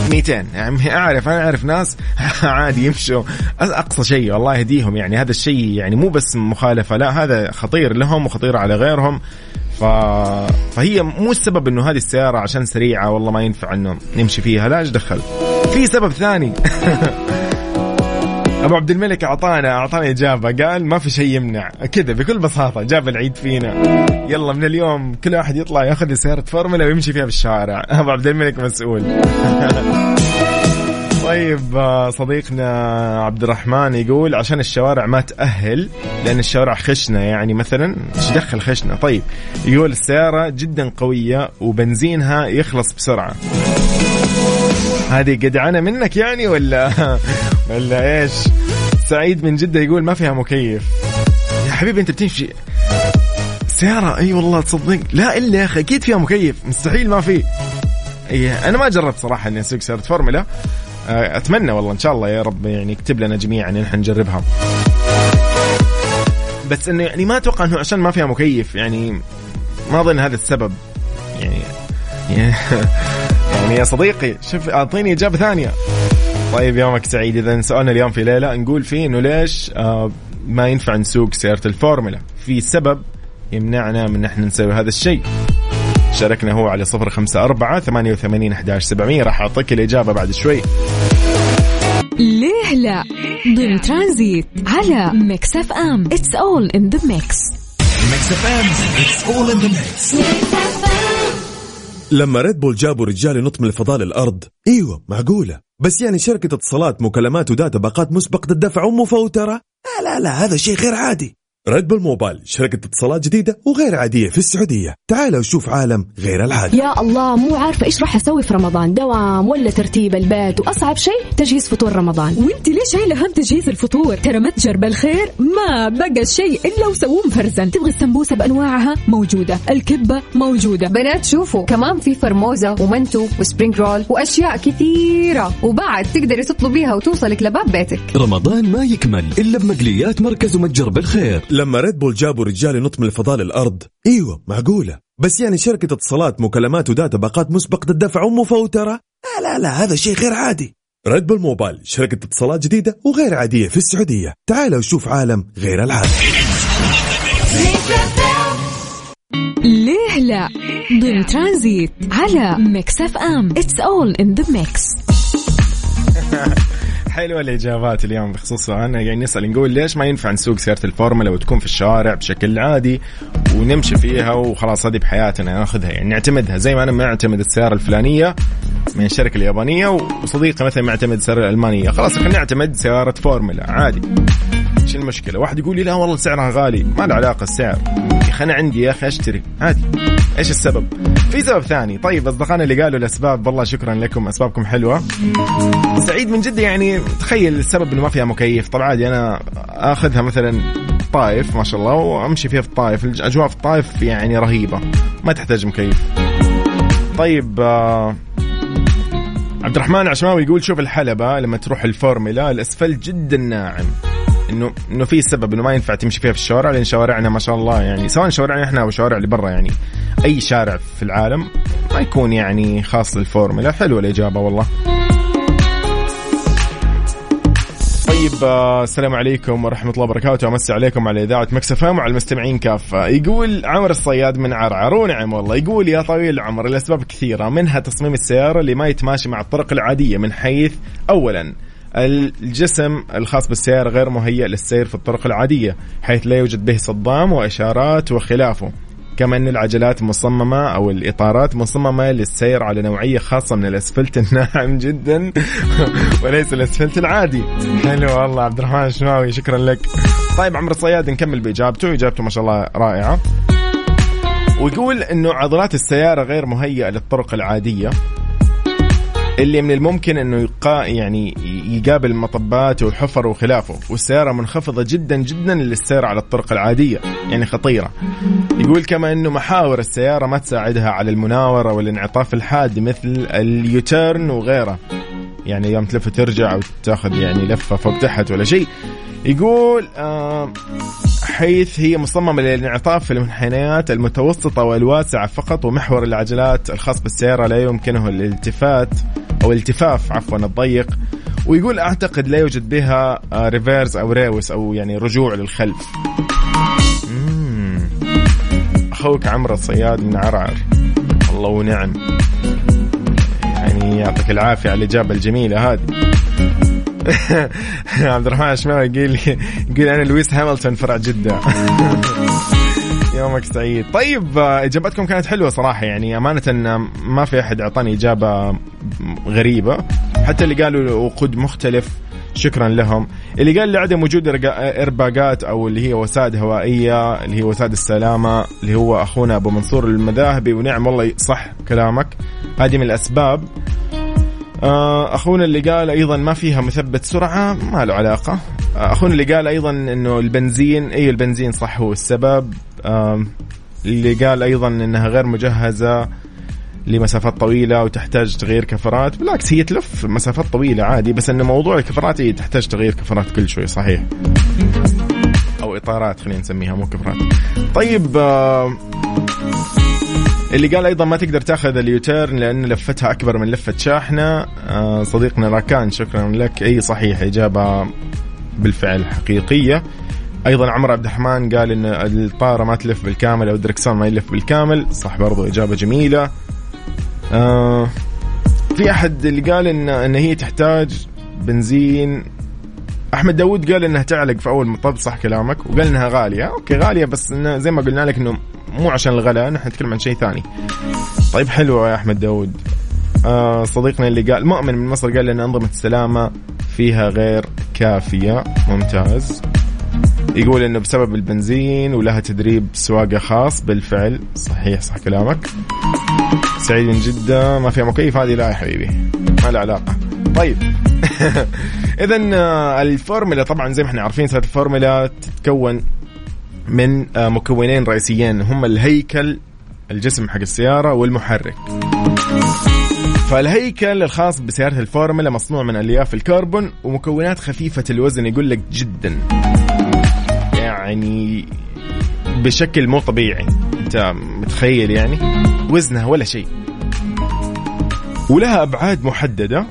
200 يعني أعرف أنا أعرف ناس عادي يمشوا. أقصى شيء الله يهديهم. يعني هذا الشيء يعني مو بس مخالفة لا هذا خطير لهم وخطير على غيرهم. ف... فهي مو السبب إنه هذه السيارة عشان سريعة والله ما ينفع إنه نمشي فيها لا إيش دخل؟ في سبب ثاني. أبو عبد الملك اعطانا أعطانا إجابة قال ما في شيء يمنع. كذا بكل بساطة جاب العيد فينا. يلا من اليوم كل واحد يطلع ياخذ سيارة فورمولا ويمشي فيها بالشارع أبو عبد الملك مسؤول. طيب آه، صديقنا عبد الرحمن يقول عشان الشوارع ما تأهل لأن الشوارع خشنة يعني مثلا إيش دخل خشنة؟ طيب يقول السيارة جدا قوية وبنزينها يخلص بسرعة. هذه قدعنة منك يعني ولا ولا إيش؟ سعيد من جدة يقول ما فيها مكيف. يا حبيبي أنت بتمشي. سيارة؟ أي والله تصدق. لا إلا يا أخي أكيد فيها مكيف. مستحيل ما في. إيه أنا ما جربت صراحة إني أسوق سيارة فورمولا. أتمنى والله إن شاء الله يا رب يعني يكتب لنا جميعا إن إحنا نجربها. بس إنه يعني ما أتوقع إنه عشان ما فيها مكيف يعني ما أظن هذا السبب. يعني يعني يا صديقي شوف أعطيني إجابة ثانية. طيب يومك سعيد. إذا سؤالنا اليوم في ليلة نقول فيه إنه ليش آه ما ينفع نسوق سيارة الفورمولا؟ في سبب يمنعنا من إحنا نسوي هذا الشيء. شاركنا هو على صفر خمسة أربعة ثمانية وثمانين أحداش سبعمية. راح أعطيك الإجابة بعد شوي. ليه لا؟ ضمن ترانزيت على Mix FM. It's all in the mix Mix FM It's all in the mix لما Red Bull جابوا رجال ينط من الفضاء للأرض. إيوه معقولة. بس يعني شركة اتصالات مكالمات و data باقات مسبقة الدفع ومفوترة؟ لا لا لا هذا شيء غير عادي. Red Bull Mobile شركة اتصالات جديدة وغير عادية في السعودية. تعال وشوف عالم غير العادي. يا الله مو عارفة إيش راح أسوي في رمضان. دوام ولا ترتيب البيت وأصعب شيء تجهيز فطور رمضان. وإنت ليش شايلة هم تجهيز الفطور؟ ترى متجر بالخير ما بقى شيء إلا وسووه مفرزن تبغي السمبوسة بأنواعها؟ موجودة. الكبة؟ موجودة. بنات شوفوا. كمان في فرموزة ومنتو و spring roll وأشياء كثيرة. وبعد تقدري تطلبيها وتوصلك لباب بيتك. رمضان ما يكمل إلا بمقليات مركز ومتجر بالخير. لما Red Bull جابوا رجال ينط من الفضاء للأرض إيوه معقولة. بس يعني شركة اتصالات مكالمات و data باقات مسبقة الدفع ومفوترة لا لا لا هذا شيء غير عادي. Red Bull Mobile شركة اتصالات جديدة وغير عادية في السعودية. تعال وشوف عالم غير العادي. ليه لا؟ ضمن ترانزيت على Mix FM. It's all in the mix حلوة الإجابات اليوم بخصوص أنا يعني نسأل نقول ليش ما ينفع نسوق سيارة الفورمولا وتكون في الشارع بشكل عادي ونمشي فيها وخلاص هذه بحياتنا ناخذها؟ يعني نعتمدها زي ما أنا معتمد السيارة الفلانية من الشركة اليابانية وصديقي مثلا معتمد السيارة الألمانية. خلاص خلينا نعتمد سيارة فورمولا. عادي. إيش المشكلة؟ واحد يقول لي لا والله سعرها غالي. ما له علاقة السعر. يا أخي أنا عندي يا أخي أشتري. عادي. إيش السبب؟ في سبب ثاني. طيب أصدقائنا اللي قالوا الأسباب والله شكرا لكم أسبابكم حلوة. سعيد من جد يعني تخيل السبب إنه ما فيها مكيف. طبعا عادي أنا آخذها مثلا طايف ما شاء الله وأمشي فيها في الطايف. الاجواء في الطايف يعني رهيبة ما تحتاج مكيف. طيب آه عبد الرحمن عشماوي يقول شوف الحلبة لما تروح الفورمولا الاسفلت جدا ناعم. إنه إنه في سبب إنه ما ينفع تمشي فيها في الشوارع لأن شوارعنا ما شاء الله يعني سواء شوارعنا إحنا أو شوارع اللي برا يعني. أي شارع في العالم ما يكون يعني خاص للفورمولا حلوة الإجابة والله. طيب آه، السلام عليكم ورحمة الله وبركاته. أمسي عليكم على إذاعة مكسفة وعلى المستمعين كافة يقول عمر الصياد من عرعر ونعم والله. يقول يا طويل العمر الأسباب كثيرة. منها تصميم السيارة اللي ما يتماشي مع الطرق العادية من حيث أولا الجسم الخاص بالسيارة غير مهيئ للسير في الطرق العادية حيث لا يوجد به صدام وإشارات وخلافه. كما أن العجلات مصممة أو الإطارات مصممة للسير على نوعية خاصة من الأسفلت الناعم جدا. وليس الأسفلت العادي. حلو والله عبد الرحمن الشماوي شكرا لك. طيب عمر الصياد نكمل بإجابته. إجابته ما شاء الله رائعة. ويقول أنه عضلات السيارة غير مهيئة للطرق العادية. اللي من الممكن إنه يقا يعني يقابل مطبات وحفر وخلافه والسيارة منخفضة جدا جدا للسير على الطرق العادية يعني خطيرة. يقول كما إنه محاور السيارة ما تساعدها على المناورة والانعطاف الحاد مثل ال U-turn وغيره. يعني يوم تلف وترجع وتاخذ يعني لفة فوق تحت ولا شيء. يقول آه حيث هي مصممة للانعطاف في المنحنيات المتوسطة والواسعة فقط ومحور العجلات الخاص بالسيارة لا يمكنه الالتفات أو الالتفاف عفوا الضيق. ويقول أعتقد لا يوجد بها reverse أو ريوس أو يعني رجوع للخلف. أخوك عمرو الصياد من عرعر. الله ونعم. يعني يعطيك العافية على الإجابة الجميلة هذه. عبد الرحمن الشماوي يقول يقول أنا لويس هاملتون فرع جدة. يومك سعيد. طيب إجابتكم كانت حلوة صراحة. يعني أمانة ما في أحد أعطاني إجابة غريبة. حتى اللي قالوا وقود مختلف شكرا لهم. اللي قال لعدم وجود ارباقات أو اللي هي وسائد هوائية اللي هي وسائد السلامة اللي هو أخونا أبو منصور المذاهبي ونعم والله صح كلامك. هذه من الأسباب. آه، أخونا اللي قال أيضا ما فيها مثبت سرعة ما له علاقة. آه، أخونا اللي قال أيضا إنه البنزين إي البنزين صح هو السبب. اللي قال أيضا إنها غير مجهزة. لمسافات طويلة وتحتاج تغيير كفرات بالعكس هي تلف مسافات طويلة عادي بس انه موضوع الكفرات هي تحتاج تغيير كفرات كل شوي صحيح. أو إطارات خلينا نسميها مو كفرات. طيب آه اللي قال أيضا ما تقدر تأخذ اليوتيرن لأن لفتها أكبر من لفة شاحنة. آه صديقنا راكان شكرا لك. أي صحيح إجابة بالفعل حقيقية. أيضا عمر عبد الرحمن قال إن الطاره ما تلف بالكامل أو الدركسون ما يلف بالكامل صح برضو إجابة جميلة. آه في أحد اللي قال ان إن هي تحتاج بنزين. أحمد داود قال إنها تعلق في أول مطب صح كلامك وقال إنها غالية. أوكي غالية بس إنه زي ما قلنا لك إنه مو عشان الغلاء نحن نتكلم عن شيء ثاني. طيب حلو يا أحمد داود آه صديقنا اللي قال مؤمن من مصر قال لأن أنظمة السلامة فيها غير كافية. ممتاز. يقول إنه بسبب البنزين ولها تدريب سواقة خاص بالفعل صحيح صح كلامك. سعيد من ما فيها مكيف هذه لا يا حبيبي؟ ما له علاقة. طيب. اذا آه، الفورمولا طبعا زي ما إحنا عارفين سياره الفورمولا تتكون من آه، مكونين رئيسيين. هم الهيكل الجسم حق السيارة والمحرك. فالهيكل الخاص بسيارة الفورمولا مصنوع من ألياف الكربون ومكونات خفيفة الوزن يقول لك جدا. يعني بشكل مو طبيعي. انت متخيل يعني؟ وزنها ولا شيء. ولها أبعاد محددة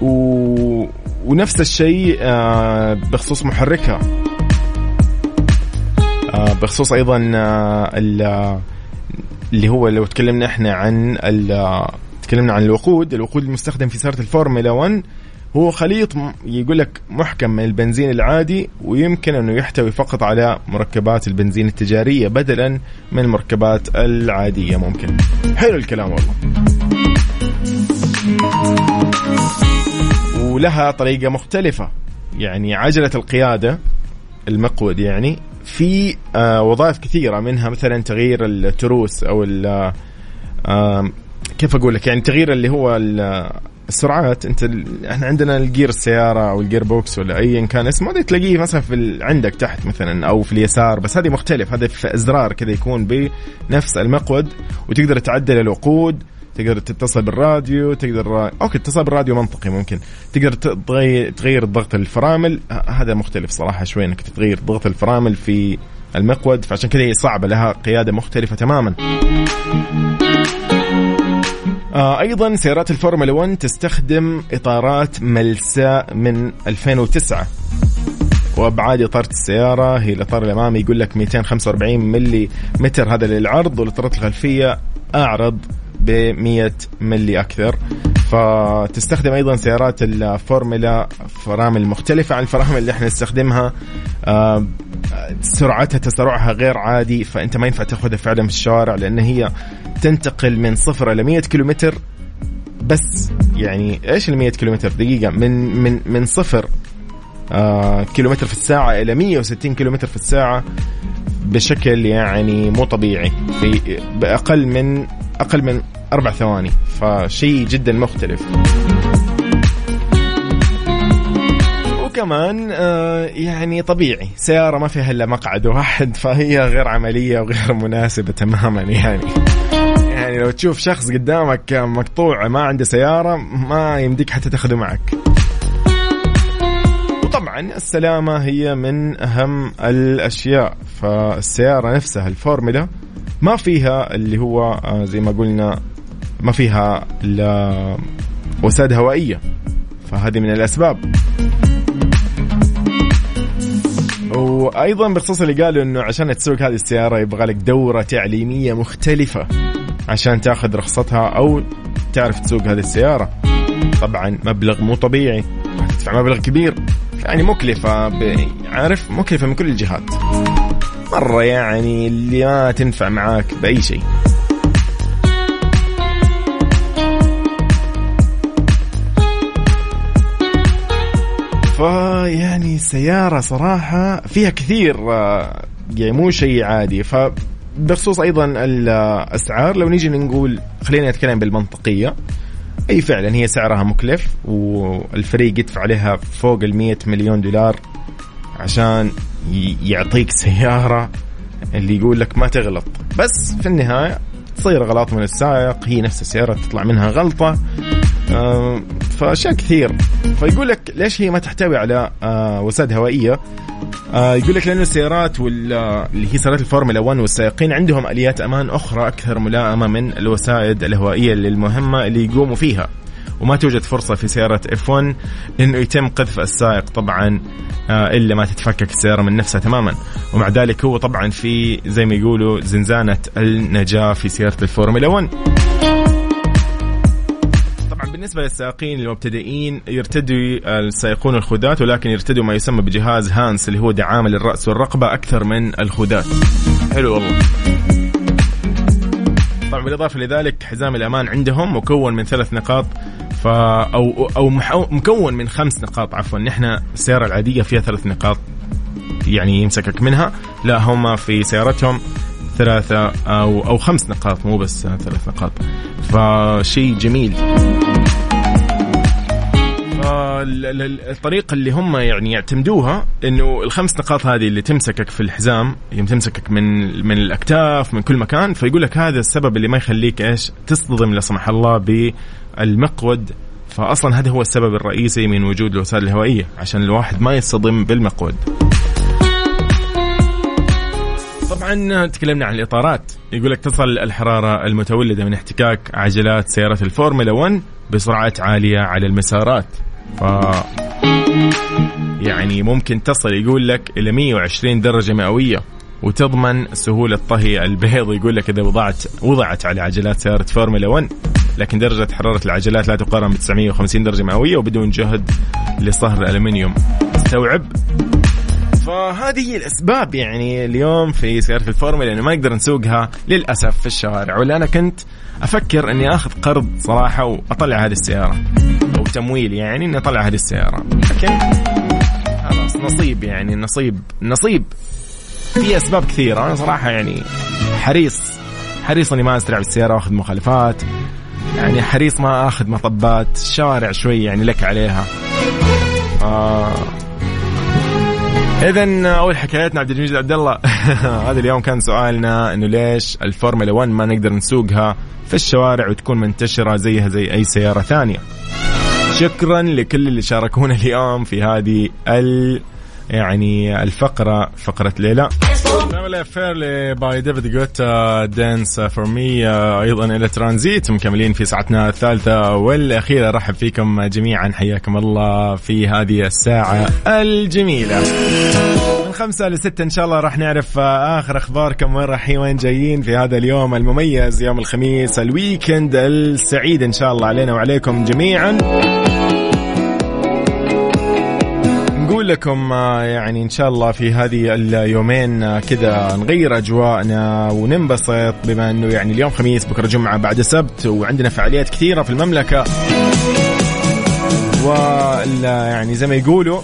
و... ونفس الشيء آه، بخصوص محركها. آه، بخصوص أيضا آه، اللي هو لو تكلمنا إحنا عن تكلمنا عن الوقود. الوقود المستخدم في سياره الفورمولا 1 هو خليط يقول لك محكم من البنزين العادي ويمكن أنه يحتوي فقط على مركبات البنزين التجارية بدلا من المركبات العادية ممكن. حلو الكلام والله. ولها طريقة مختلفة. يعني عجلة القيادة المقود يعني في آه وظائف كثيرة منها مثلا تغيير التروس أو كيف أقول لك يعني تغيير اللي هو السرعات انت ال- إحنا عندنا ال gear السيارة أو ال gearbox ولا ايا كان اسمه هذا تلاقيه مثلا في ال- عندك تحت مثلا أو في اليسار بس هذه مختلف هذا في إزرار كذا يكون بنفس المقود وتقدر تعدل الوقود تقدر تتصل بالراديو تقدر okay اتصال بالراديو منطقي ممكن تقدر تغير تغير ضغط الفرامل هذا مختلف صراحة شوي إنك تغير ضغط الفرامل في المقود فعشان كذا هي صعبة لها قيادة مختلفة تماما. آه أيضا سيارات الفورمولا 1 تستخدم إطارات ملساء من 2009 وأبعاد اطاره السيارة هي الإطار الأمامي يقول لك 245 ملي متر. هذا للعرض والإطارات الخلفية أعرض ب 100 ملي أكثر. فتستخدم أيضا سيارات الفورمولا فرامل مختلفة عن الفرامل اللي إحنا نستخدمها. آه، سرعتها تسارعها غير عادي فأنت ما ينفع تأخذها فعلا في الشوارع لأن هي تنتقل من صفر إلى 100 كيلومتر. بس يعني إيش ال 100 كيلومتر؟ دقيقة من من من صفر آه كيلومتر في الساعة إلى 160 كيلومتر في الساعة بشكل يعني مو طبيعي بأقل من أقل من أربع ثواني فشيء جدا مختلف. وكمان آه يعني طبيعي. سيارة ما فيها إلا مقعد واحد فهي غير عملية وغير مناسبة تماما. يعني يعني لو تشوف شخص قدامك مقطوع ما عنده سيارة ما يمديك حتى تاخذه معك. وطبعا السلامة هي من أهم الأشياء. فالسيارة نفسها الفورمولا ما فيها اللي هو آه، زي ما قلنا ما فيها لا وسادة هوائية. فهذه من الأسباب. وأيضا بخصوص اللي قالوا إنه عشان تسوق هذه السيارة يبغى لك دورة تعليمية مختلفة عشان تأخذ رخصتها أو تعرف تسوق هذه السيارة. طبعا مبلغ مو طبيعي. تدفع مبلغ كبير. يعني مكلفة ب... عارف مكلفة من كل الجهات. مرة يعني اللي ما تنفع معاك بأي شيء. فيعني سيارة صراحة فيها كثير آه، يعني مو شيء عادي. ف بخصوص أيضا الأسعار لو نيجي نقول خلينا نتكلم بالمنطقية. أي فعلا هي سعرها مكلف والفريق يدفع عليها فوق ال 100 مليون دولار عشان يعطيك سيارة اللي يقول لك ما تغلط. بس في النهاية تصير غلط من السائق هي نفس السيارة تطلع منها غلطة. فأشياء كثير. فيقول لك ليش هي ما تحتوي على آه، وسادة هوائية؟ آه، يقول لك لأنه السيارات آه، اللي هي سيارات الفورمولا 1 والسائقين عندهم آليات أمان أخرى أكثر ملائمة من الوسائد الهوائية اللي المهمه اللي يقوموا فيها. وما توجد فرصة في سيارة F1 انه يتم قذف السائق طبعا آه، إلا ما تتفكك السيارة من نفسها تماما. ومع ذلك هو طبعا في زي ما يقولوا زنزانة النجاة في سيارة الفورمولا 1 طبعا بالنسبة للسائقين المبتدئين يرتدوا السائقون الخوذات ولكن يرتدوا ما يسمى بجهاز HANS اللي هو دعامة للرأس والرقبة أكثر من الخوذات. حلو والله. طبعا بالإضافة لذلك حزام الأمان عندهم مكون من ثلاث نقاط ف أو أو محو- مكون من خمس نقاط عفوا. نحن السيارة العادية فيها ثلاث نقاط يعني يمسكك منها لا هم في سيارتهم. ثلاثة أو أو خمس نقاط مو بس ثلاث نقاط. فشيء جميل. فال- ال- ال- الطريقة اللي هم يعني يعتمدوها إنه الخمس نقاط هذه اللي تمسكك في الحزام يوم تمسكك من من الأكتاف من كل مكان فيقول لك هذا السبب اللي ما يخليك إيش؟ تصطدم لا سمح الله بالمقود. فاصلا هذا هو السبب الرئيسي من وجود الوسائل الهوائية عشان الواحد ما يصطدم بالمقود. طبعا تكلمنا عن الإطارات. يقول لك تصل الحرارة المتولدة من احتكاك عجلات سيارة الفورمولا 1 بسرعات عالية على المسارات. ف يعني ممكن تصل يقول لك إلى 120 درجة مئوية وتضمن سهولة طهي البيض. يقول لك إذا وضعت وضعت على عجلات سيارة فورمولا 1 لكن درجة حرارة العجلات لا تقارن ب 950 درجة مئوية وبدون جهد لصهر الألمنيوم استوعب. فهذه هي الأسباب يعني اليوم في سيارة الفورمولا انه ما نقدر نسوقها للأسف في الشوارع ولا أنا كنت أفكر إني آخذ قرض صراحة وأطلع هذه السيارة أو تمويل يعني إني أطلع هذه السيارة. لكن خلاص نصيب يعني نصيب نصيب. في أسباب كثيرة أنا صراحة يعني حريص حريص إني ما اسرع بالسيارة وأخذ مخالفات. يعني حريص ما أخذ مطبات الشوارع شوي يعني لك عليها. آه. اذا أول حكايتنا عبد المجيد عبد الله. هذا اليوم كان سؤالنا إنه ليش الفورمولا 1 ما نقدر نسوقها في الشوارع وتكون منتشرة زيها زي أي سيارة ثانية. شكرا لكل اللي شاركونا اليوم في هذه يعني الفقرة فقرة ليلى. نعمل فيرلي by David Guetta dance for me أيضا إلى ترانزيت مكملين في ساعتنا الثالثة. والأخيرة ارحب فيكم جميعا حياكم الله في هذه الساعة الجميلة. من خمسة لستة إن شاء الله راح نعرف آخر أخباركم وين رايحين وين جايين في هذا اليوم المميز يوم الخميس ال weekend السعيد إن شاء الله علينا وعليكم جميعا. لكم آه، يعني إن شاء الله في هذه اليومين آه، كذا نغير أجواءنا وننبسط بما إنه يعني اليوم خميس بكرة جمعة بعد سبت وعندنا فعاليات كثيرة في المملكة. و يعني زي ما يقولوا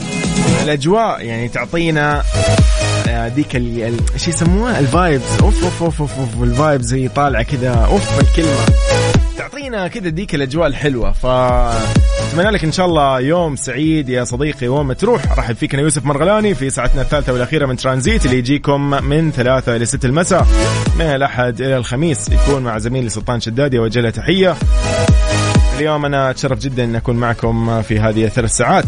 الأجواء يعني تعطينا آه، ذيك إيش يسموها؟ ال vibes. أوف أوف أوف أوف, أوف ال vibes هي طالعة كذا أوف الكلمة. تعطينا كذا ذيك الأجواء الحلوة. ف اتمنى لك إن شاء الله يوم سعيد يا صديقي وين ما تروح ارحب فيك أنا يوسف مرغلاني في ساعتنا الثالثة والأخيرة من ترانزيت اللي يجيكم من ثلاثة إلى ستة المساء. من الأحد إلى الخميس يكون مع زميلي سلطان شدادي اوجه له تحية. اليوم أنا أتشرف جدا أن أكون معكم في هذه الثلاث ساعات.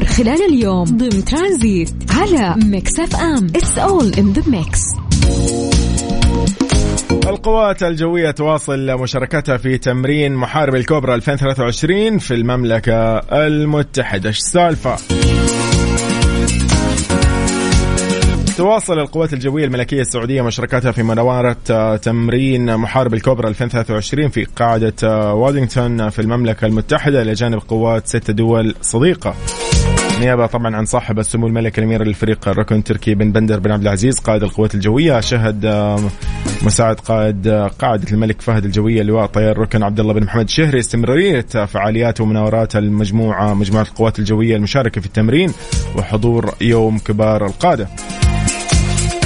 صار خلال اليوم ضمن ترانزيت على Mix FM it's all in the mix القوات الجوية تواصل مشاركتها في تمرين محارب الكوبرا 2023 في المملكة المتحدة. إيش السالفة؟ تواصل القوات الجوية الملكية السعودية مشاركتها في مناورة آه، تمرين محارب الكوبرا 2023 في قاعدة آه، وادينغتون في المملكة المتحدة إلى جانب قوات ست دول صديقة. نيابة طبعا عن صاحب السمو الملك الأمير للفريق الركن التركي بن بندر بن عبد العزيز قائد القوات الجوية شهد آه، مساعد قائد قاعدة الملك فهد الجوية اللواء طيار ركن عبد الله بن محمد الشهري استمرارية فعاليات ومناورات المجموعة مجموعة القوات الجوية المشاركة في التمرين وحضور يوم كبار القادة.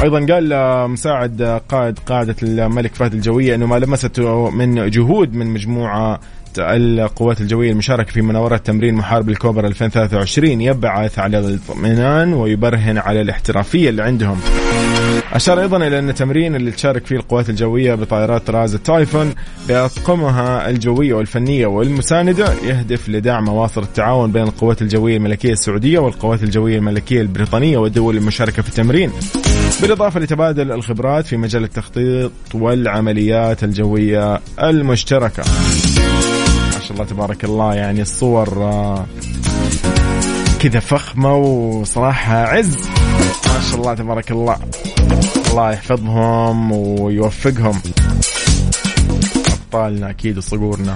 أيضا قال مساعد قائد قاعدة الملك فهد الجوية إنه ما لمسته من جهود من مجموعة القوات الجوية المشاركة في مناورة تمرين محارب الكوبر 2023 يبعث على الاطمئنان ويبرهن على الاحترافية اللي عندهم. أشار أيضا إلى أن التمرين اللي تشارك فيه القوات الجوية بطائرات طراز التايفون بأطقمها الجوية والفنية والمساندة يهدف لدعم مواصل التعاون بين القوات الجوية الملكية السعودية والقوات الجوية الملكية البريطانية والدول المشاركة في التمرين. بالإضافة لتبادل الخبرات في مجال التخطيط والعمليات الجوية المشتركة. شاء الله تبارك الله يعني الصور آه، كذا فخمة وصراحة عز. ما شاء الله تبارك الله. الله يحفظهم ويوفقهم. أبطالنا أكيد وصقورنا.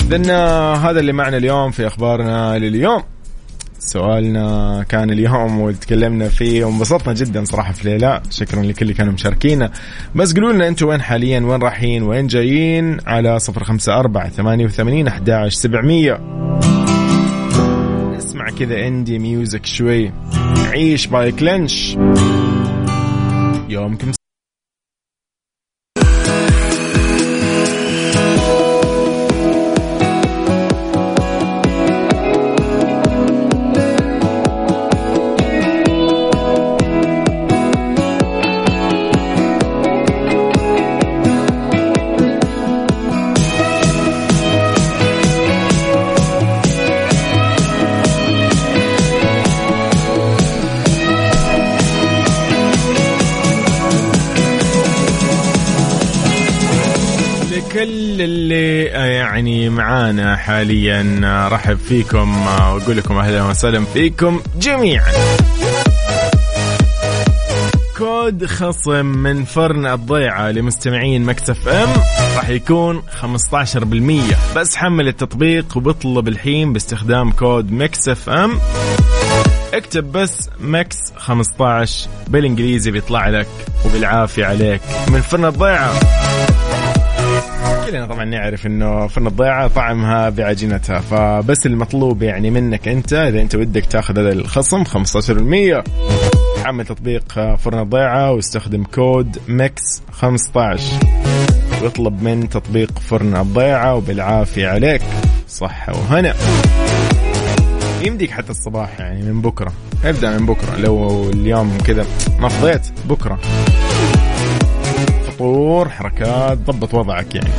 إذن هذا اللي معنا اليوم في أخبارنا لليوم. سؤالنا كان اليوم وتكلمنا فيه وانبسطنا جدا صراحة في ليلى. شكرا لكل اللي كانوا مشاركينا. بس قولوا لنا أنتم وين حاليا؟ وين رايحين؟ وين جايين؟ على صفر خمسة أربعة ثمانية وثمانين أحد سبعمية. نسمع كذا اندي ميوزك شوي. عيش باي كلنش يومكم معانا حاليا رحب فيكم وأقول لكم أهلا وسهلا فيكم جميعا. كود خصم من فرن الضيعة لمستمعين Mix FM راح يكون 15% بس حمل التطبيق واطلب الحين باستخدام كود Mix FM. اكتب بس Mix 15 بالإنجليزي بيطلع لك وبالعافية عليك. من فرن الضيعة. كلنا طبعا نعرف إنه فرن الضيعة طعمها بعجينتها. فبس المطلوب يعني منك أنت إذا أنت ودك تأخذ هذا الخصم 15% حمل تطبيق فرن الضيعة واستخدم كود Mix 15 واطلب من تطبيق فرن الضيعة وبالعافية عليك. صحة وهنا. يمديك حتى الصباح يعني من بكرة. ابدأ من بكرة. لو اليوم كذا ما فضيت بكرة. فطور حركات ضبط وضعك يعني.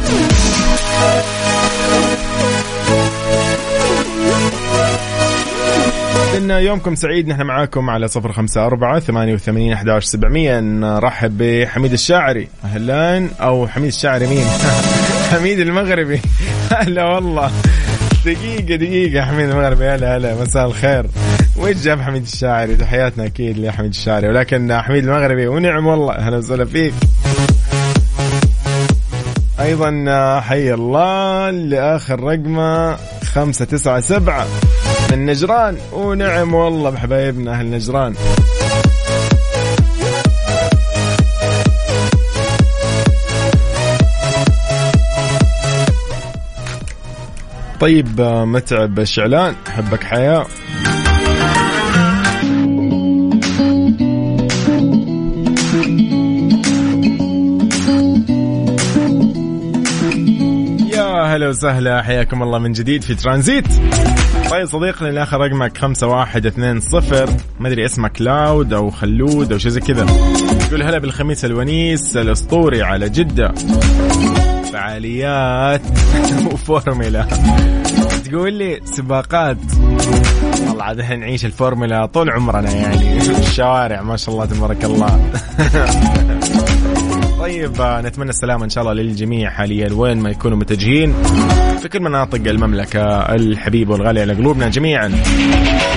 إن يومكم سعيد نحن معاكم على صفر خمسة أربعة ثمانية وثمانين أحداش سبعمية. نرحب بحميد الشاعري. أهلا أو حميد الشاعري مين؟ حميد المغربي. هلا والله. دقيقة دقيقة حميد المغربي. هلا هلا مساء الخير. وش جاب حميد الشاعري؟ تحياتنا أكيد لحميد الشاعري. ولكن حميد المغربي ونعم والله. أهلا وسهلا فيك. أيضا حي الله لآخر رقمة خمسة تسعة سبعة. من نجران. ونعم والله بحبايبنا أهل نجران. طيب متعب شعلان. حبك حياة. هلا وسهلا حياكم الله من جديد في ترانزيت. طيب صديقنا اللي آخر رقمك خمسة واحد اثنين صفر. ما أدري اسمك كلاود أو خلود أو شيء زي كذا. يقول هلا بالخميس الونيس الأسطوري على جدة. فعاليات. وفورمولا تقول لي سباقات. والله عاد إحنا نعيش الفورمولا طول عمرنا يعني. الشوارع ما شاء الله تبارك الله. طيب آه، نتمنى السلامة إن شاء الله للجميع حاليا. وين ما يكونوا متجهين في كل مناطق المملكة الحبيبة والغالية على قلوبنا جميعا.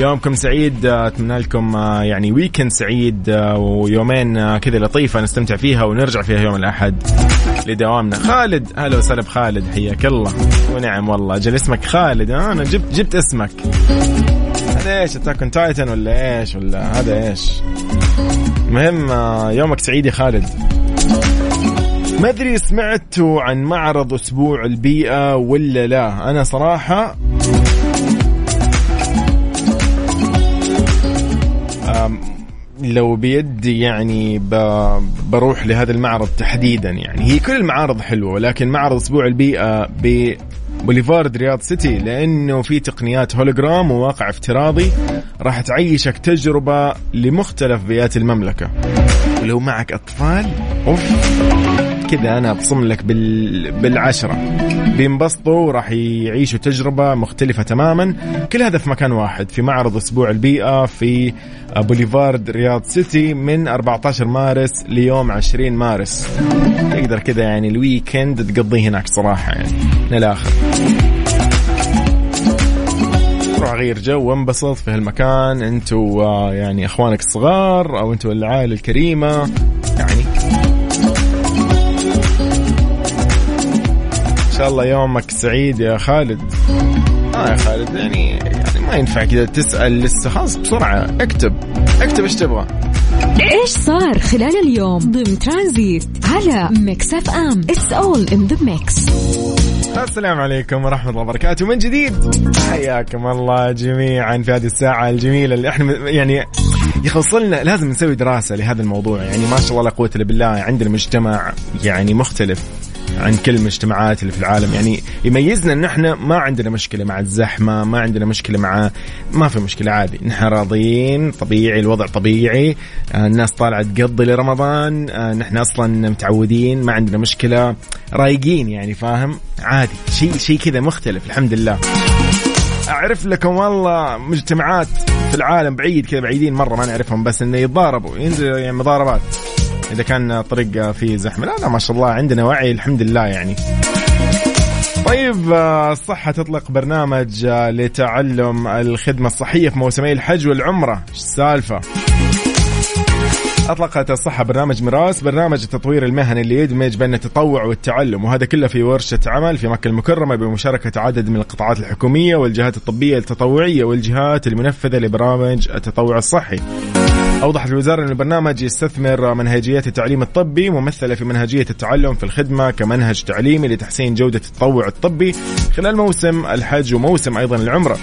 يومكم سعيد آه، أتمنى لكم آه، يعني weekend سعيد ويومين كذا لطيفة نستمتع فيها ونرجع فيها يوم الأحد لدوامنا. خالد هلا وسهلا بخالد حياك الله. ونعم والله. جل اسمك خالد. أنا جبت جبت اسمك. هذا إيش؟ Attack Titan ولا إيش؟ ولا هذا إيش؟ المهم يومك سعيد يا خالد. ما أدري سمعتوا عن معرض أسبوع البيئة ولا لا. أنا صراحة لو بيدي يعني بروح لهذا المعرض تحديدا يعني. هي كل المعارض حلوة ولكن معرض أسبوع البيئة ب بوليفارد رياض سيتي لأنه في تقنيات هولوجرام وواقع افتراضي راح تعيشك تجربة لمختلف بيئات المملكة. ولو معك أطفال أوف. كذا أنا أبصم لك بال... بالعشرة. بينبسطوا وراح يعيشوا تجربة مختلفة تماما. كل هذا في مكان واحد في معرض أسبوع البيئة في بوليفارد رياض سيتي من 14 مارس ليوم 20 مارس. تقدر كذا يعني ال weekend تقضيه هناك صراحة يعني من الآخر. روح غير جو وانبسط في هالمكان أنتوا آه، يعني اخوانك الصغار أو أنتوا العائلة الكريمة. يعني شاء الله يومك سعيد يا خالد. آه يا خالد يعني يعني ما ينفع كذا تسأل لسه خلاص بسرعة اكتب اكتب إيش تبغى. إيش صار خلال اليوم ضمن ترانزيت على Mix FM؟ It's all in the mix السلام عليكم ورحمة الله وبركاته. من جديد؟ حياكم الله جميعا في هذه الساعة الجميلة اللي إحنا يعني يخصلنا لازم نسوي دراسة لهذا الموضوع. يعني ما شاء الله لا قوة إلا بالله عندنا مجتمع يعني مختلف. عن كل المجتمعات اللي في العالم. يعني يميزنا إن إحنا ما عندنا مشكلة مع الزحمة ما عندنا مشكلة مع ما في مشكلة عادي. نحن راضيين طبيعي الوضع طبيعي. آه، الناس طالعة تقضي لرمضان. آه، نحن أصلا متعودين ما عندنا مشكلة. رايقين يعني فاهم؟ عادي. شيء شيء كذا مختلف الحمد لله. أعرف لكم والله مجتمعات في العالم بعيد كذا بعيدين مرة ما نعرفهم بس إنه يتضاربوا ينزلوا يعني مضاربات. إذا كان طريق فيه زحمة. لا لا ما شاء الله عندنا وعي الحمد لله يعني. طيب آه، الصحة تطلق برنامج آه، لتعلم الخدمة الصحية في موسمي الحج والعمرة. إيش السالفة؟ أطلقت الصحة برنامج مراس برنامج التطوير المهني اللي يدمج بين التطوع والتعلم. وهذا كله في ورشة عمل في مكة المكرمة بمشاركة عدد من القطاعات الحكومية والجهات الطبية التطوعية والجهات المنفذة لبرامج التطوع الصحي. أوضحت الوزارة أن البرنامج يستثمر منهجيات التعليم الطبي ممثلة في منهجية التعلم في الخدمة كمنهج تعليمي لتحسين جودة التطوع الطبي خلال موسم الحج وموسم أيضا العمرة.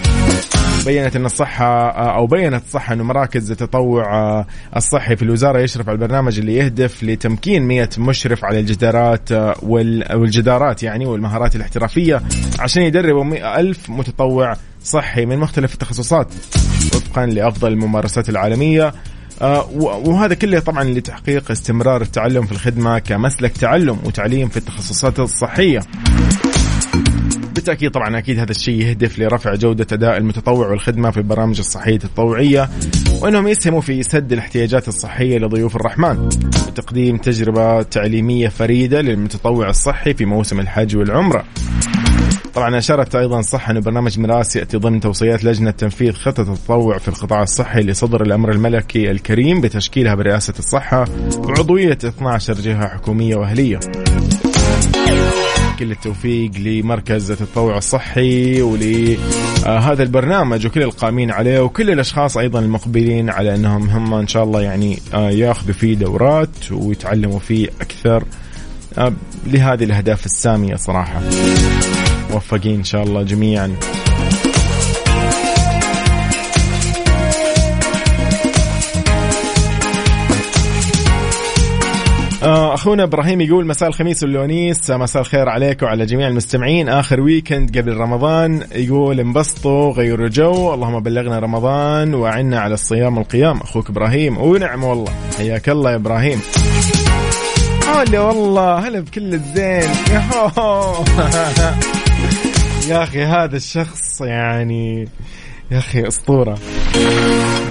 بينت أن الصحة أو بينت الصحه انه مراكز التطوع الصحي في الوزارة يشرف على البرنامج اللي يهدف لتمكين 100 مشرف على الجدارات والجدارات يعني والمهارات الاحترافية عشان يدربوا ألف متطوع صحي من مختلف التخصصات وفقا لأفضل الممارسات العالمية. وهذا كله طبعا لتحقيق استمرار التعلم في الخدمة كمسلك تعلم وتعليم في التخصصات الصحية. بالتأكيد طبعا أكيد هذا الشيء يهدف لرفع جودة أداء المتطوع والخدمة في البرامج الصحية التطوعية وإنهم يسهموا في سد الاحتياجات الصحية لضيوف الرحمن وتقديم تجربة تعليمية فريدة للمتطوع الصحي في موسم الحج والعمرة. طبعا اشارت أيضا صح انه برنامج ميراث يأتي ضمن توصيات لجنة تنفيذ خطة التطوع في القطاع الصحي لصدر الأمر الملكي الكريم بتشكيلها برئاسة الصحة وعضويه 12 جهة حكومية وأهلية. كل التوفيق لمركز التطوع الصحي ولهذا البرنامج وكل القائمين عليه وكل الأشخاص أيضا المقبلين على أنهم هم إن شاء الله يعني آه، ياخذوا فيه دورات ويتعلموا فيه أكثر آه، لهذه الأهداف السامية صراحة. موفقين إن شاء الله جميعا. آه، أخونا إبراهيم يقول مساء الخميس واللونيس مساء الخير عليك وعلى جميع المستمعين. آخر ويكند قبل رمضان يقول انبسطوا غيروا جو اللهم بلغنا رمضان وأعنا على الصيام والقيام. أخوك إبراهيم ونعم والله. حياك الله يا إبراهيم. هلا والله هلا بكل الزين. يا أخي هذا الشخص يعني يا أخي أسطورة.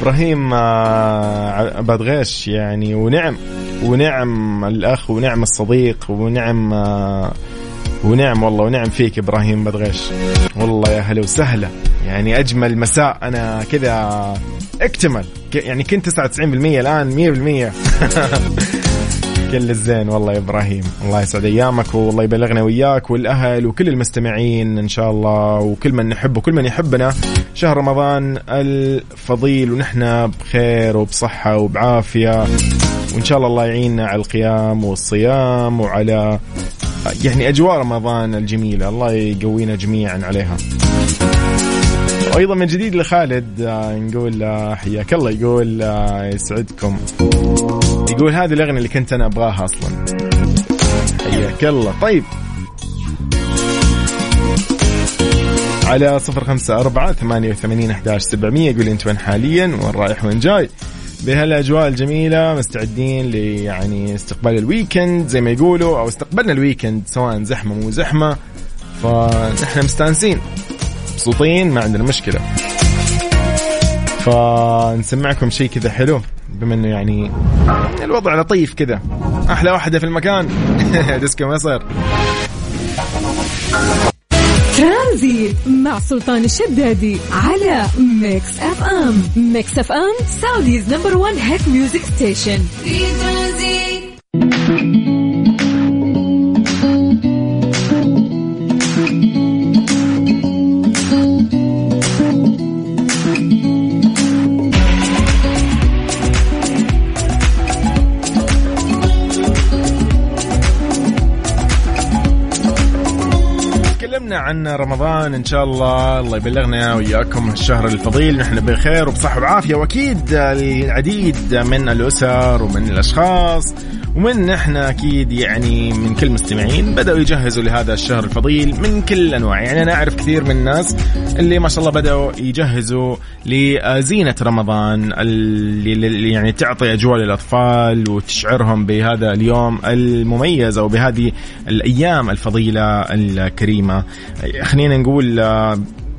إبراهيم آه، بادغيش يعني ونعم ونعم الأخ ونعم الصديق ونعم آه، ونعم والله ونعم فيك إبراهيم بدغيش والله يا هلا وسهلا. يعني أجمل مساء أنا كذا أكتمل. يعني كنت 99% الآن 100% كل الزين. والله يا إبراهيم الله يسعد أيامك والله يبلغنا وياك والأهل وكل المستمعين إن شاء الله وكل من نحب وكل من يحبنا. شهر رمضان الفضيل ونحن بخير وبصحة وبعافية. وإن شاء الله الله يعيننا على القيام والصيام وعلى يعني أجواء رمضان الجميلة. الله يقوينا جميعا عليها. وأيضا من جديد لخالد آه، نقول آه، حياك الله. يقول آه، يسعدكم. يقول هذه الأغنية اللي كنت أنا أبغاها أصلا. حياك الله. طيب. على صفر خمسة أربعة ثمانية وثمانين أحداش سبعمية. يقول أنت وين حاليا؟ وين رايح؟ وين جاي؟ بهالأجواء الجميلة مستعدين ل يعني استقبال ال weekend. زي ما يقولوا أو استقبلنا ال weekend سواء زحمة مو زحمة. فنحن مستانسين. مبسوطين ما عندنا مشكلة. فنسمعكم شيء كذا حلو بما إنه يعني الوضع لطيف كذا. أحلى واحدة في المكان. ديسكو مصر ترانزيت مع سلطان الشدادي على Mix FM. Mix FM Saudi's number 1 hit music station. في ترانزيت. عن رمضان إن شاء الله. الله يبلغنا وياكم الشهر الفضيل. نحن بخير وبصحة وعافية. وأكيد العديد من الأسر ومن الأشخاص ومن إحنا أكيد يعني من كل المستمعين بدأوا يجهزوا لهذا الشهر الفضيل من كل الانواع يعني أنا أعرف كثير من الناس اللي ما شاء الله بدأوا يجهزوا لزينة رمضان اللي يعني تعطي أجواء للأطفال وتشعرهم بهذا اليوم المميز أو بهذه الأيام الفضيلة الكريمة. خلينا نقول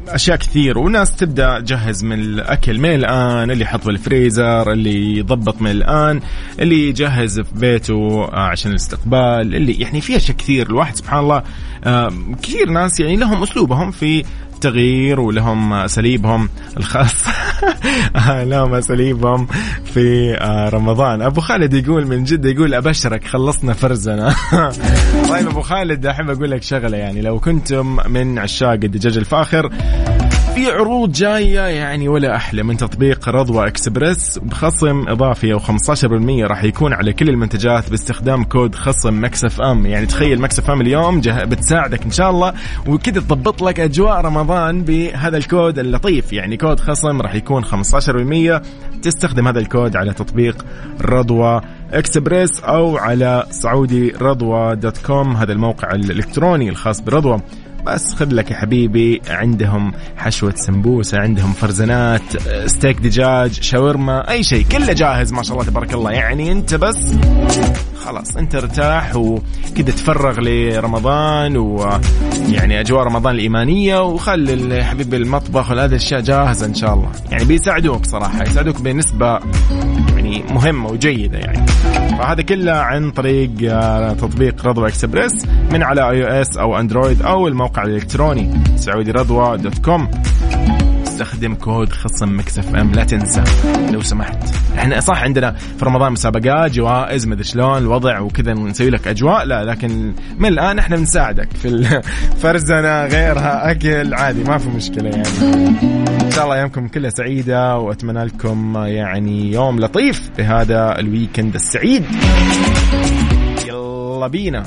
أشياء كثير وناس تبدأ تجهز من الأكل. من الآن اللي يحط بالفريزر اللي يضبط من الآن اللي يجهز في بيته عشان الاستقبال اللي يعني في أشياء كثير. الواحد سبحان الله كثير ناس يعني لهم أسلوبهم في التغيير ولهم اساليبهم الخاصه لهم اساليبهم في آه، رمضان. أبو خالد يقول من جد يقول أبشرك خلصنا فرزنا. طيب أبو خالد أحب أقول لك شغلة يعني لو كنتم من عشاق الدجاج الفاخر في عروض جاية يعني ولا أحلى من تطبيق رضوى إكسبرس بخصم إضافي أو 15% راح يكون على كل المنتجات باستخدام كود خصم MIXFM. يعني تخيل MIXFM اليوم بتساعدك إن شاء الله. وكذا تضبط لك أجواء رمضان بهذا الكود اللطيف. يعني كود خصم راح يكون 15% تستخدم هذا الكود على تطبيق رضوى إكسبريس أو على سعودي رضوى dot com. هذا الموقع الإلكتروني الخاص برضوى. بس خذ لك يا حبيبي. عندهم حشوة سمبوسة عندهم فرزنات ستيك دجاج شاورما أي شيء. كله جاهز ما شاء الله تبارك الله. يعني أنت بس خلاص أنت ارتاح وكذا تفرغ لرمضان ويعني أجواء رمضان الإيمانية وخلي حبيبي المطبخ وهذه الأشياء جاهزة إن شاء الله. يعني بيساعدوك صراحة يساعدوك بنسبة يعني مهمة وجيدة يعني. فهذا كله عن طريق آه، تطبيق رضوى إكسبريس من على iOS أو Android أو الموقع الإلكتروني سعودي رضوى dot com. استخدم كود خصم MIXFM لا تنسى. لو سمحت. إحنا صح عندنا في رمضان مسابقات جوائز مدري شلون الوضع وكذا نسوي لك أجواء. لا لكن من الآن إحنا بنساعدك في الفرزنه غيرها أكل عادي ما في مشكلة يعني. إن شاء الله ايامكم كلها سعيدة وأتمنى لكم يعني يوم لطيف بهذا ال weekend السعيد. يلا بينا.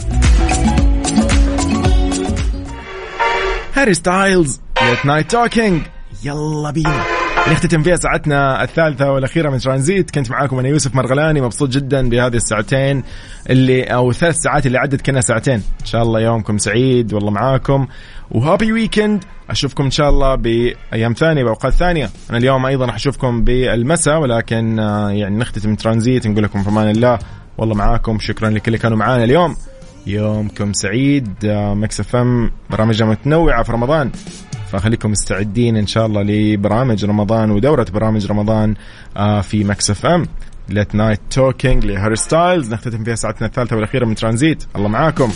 Harry Styles Late Night Talking يلا بينا. نختتم فيها ساعتنا الثالثة والأخيرة من ترانزيت. كنت معاكم أنا يوسف مرغلاني. مبسوط جدا بهذه الساعتين اللي أو ثلاث ساعات اللي عدت كنا ساعتين. إن شاء الله يومكم سعيد. والله معاكم. و happy weekend. أشوفكم إن شاء الله بأيام ثانية بأوقات ثانية. أنا اليوم أيضا راح أشوفكم بالمساء ولكن آه، يعني نختتم ترانزيت. نقول لكم في أمان الله. والله معاكم. شكرا لكل اللي كانوا معانا اليوم. يومكم سعيد. آه، Mix FM برامجها متنوعة في رمضان. فخليكم مستعدين إن شاء الله لبرامج رمضان ودورة برامج رمضان آه، في Mix FM. Late Night Talking ل Harry Styles. نختتم فيها ساعتنا الثالثة والأخيرة من ترانزيت. الله معاكم.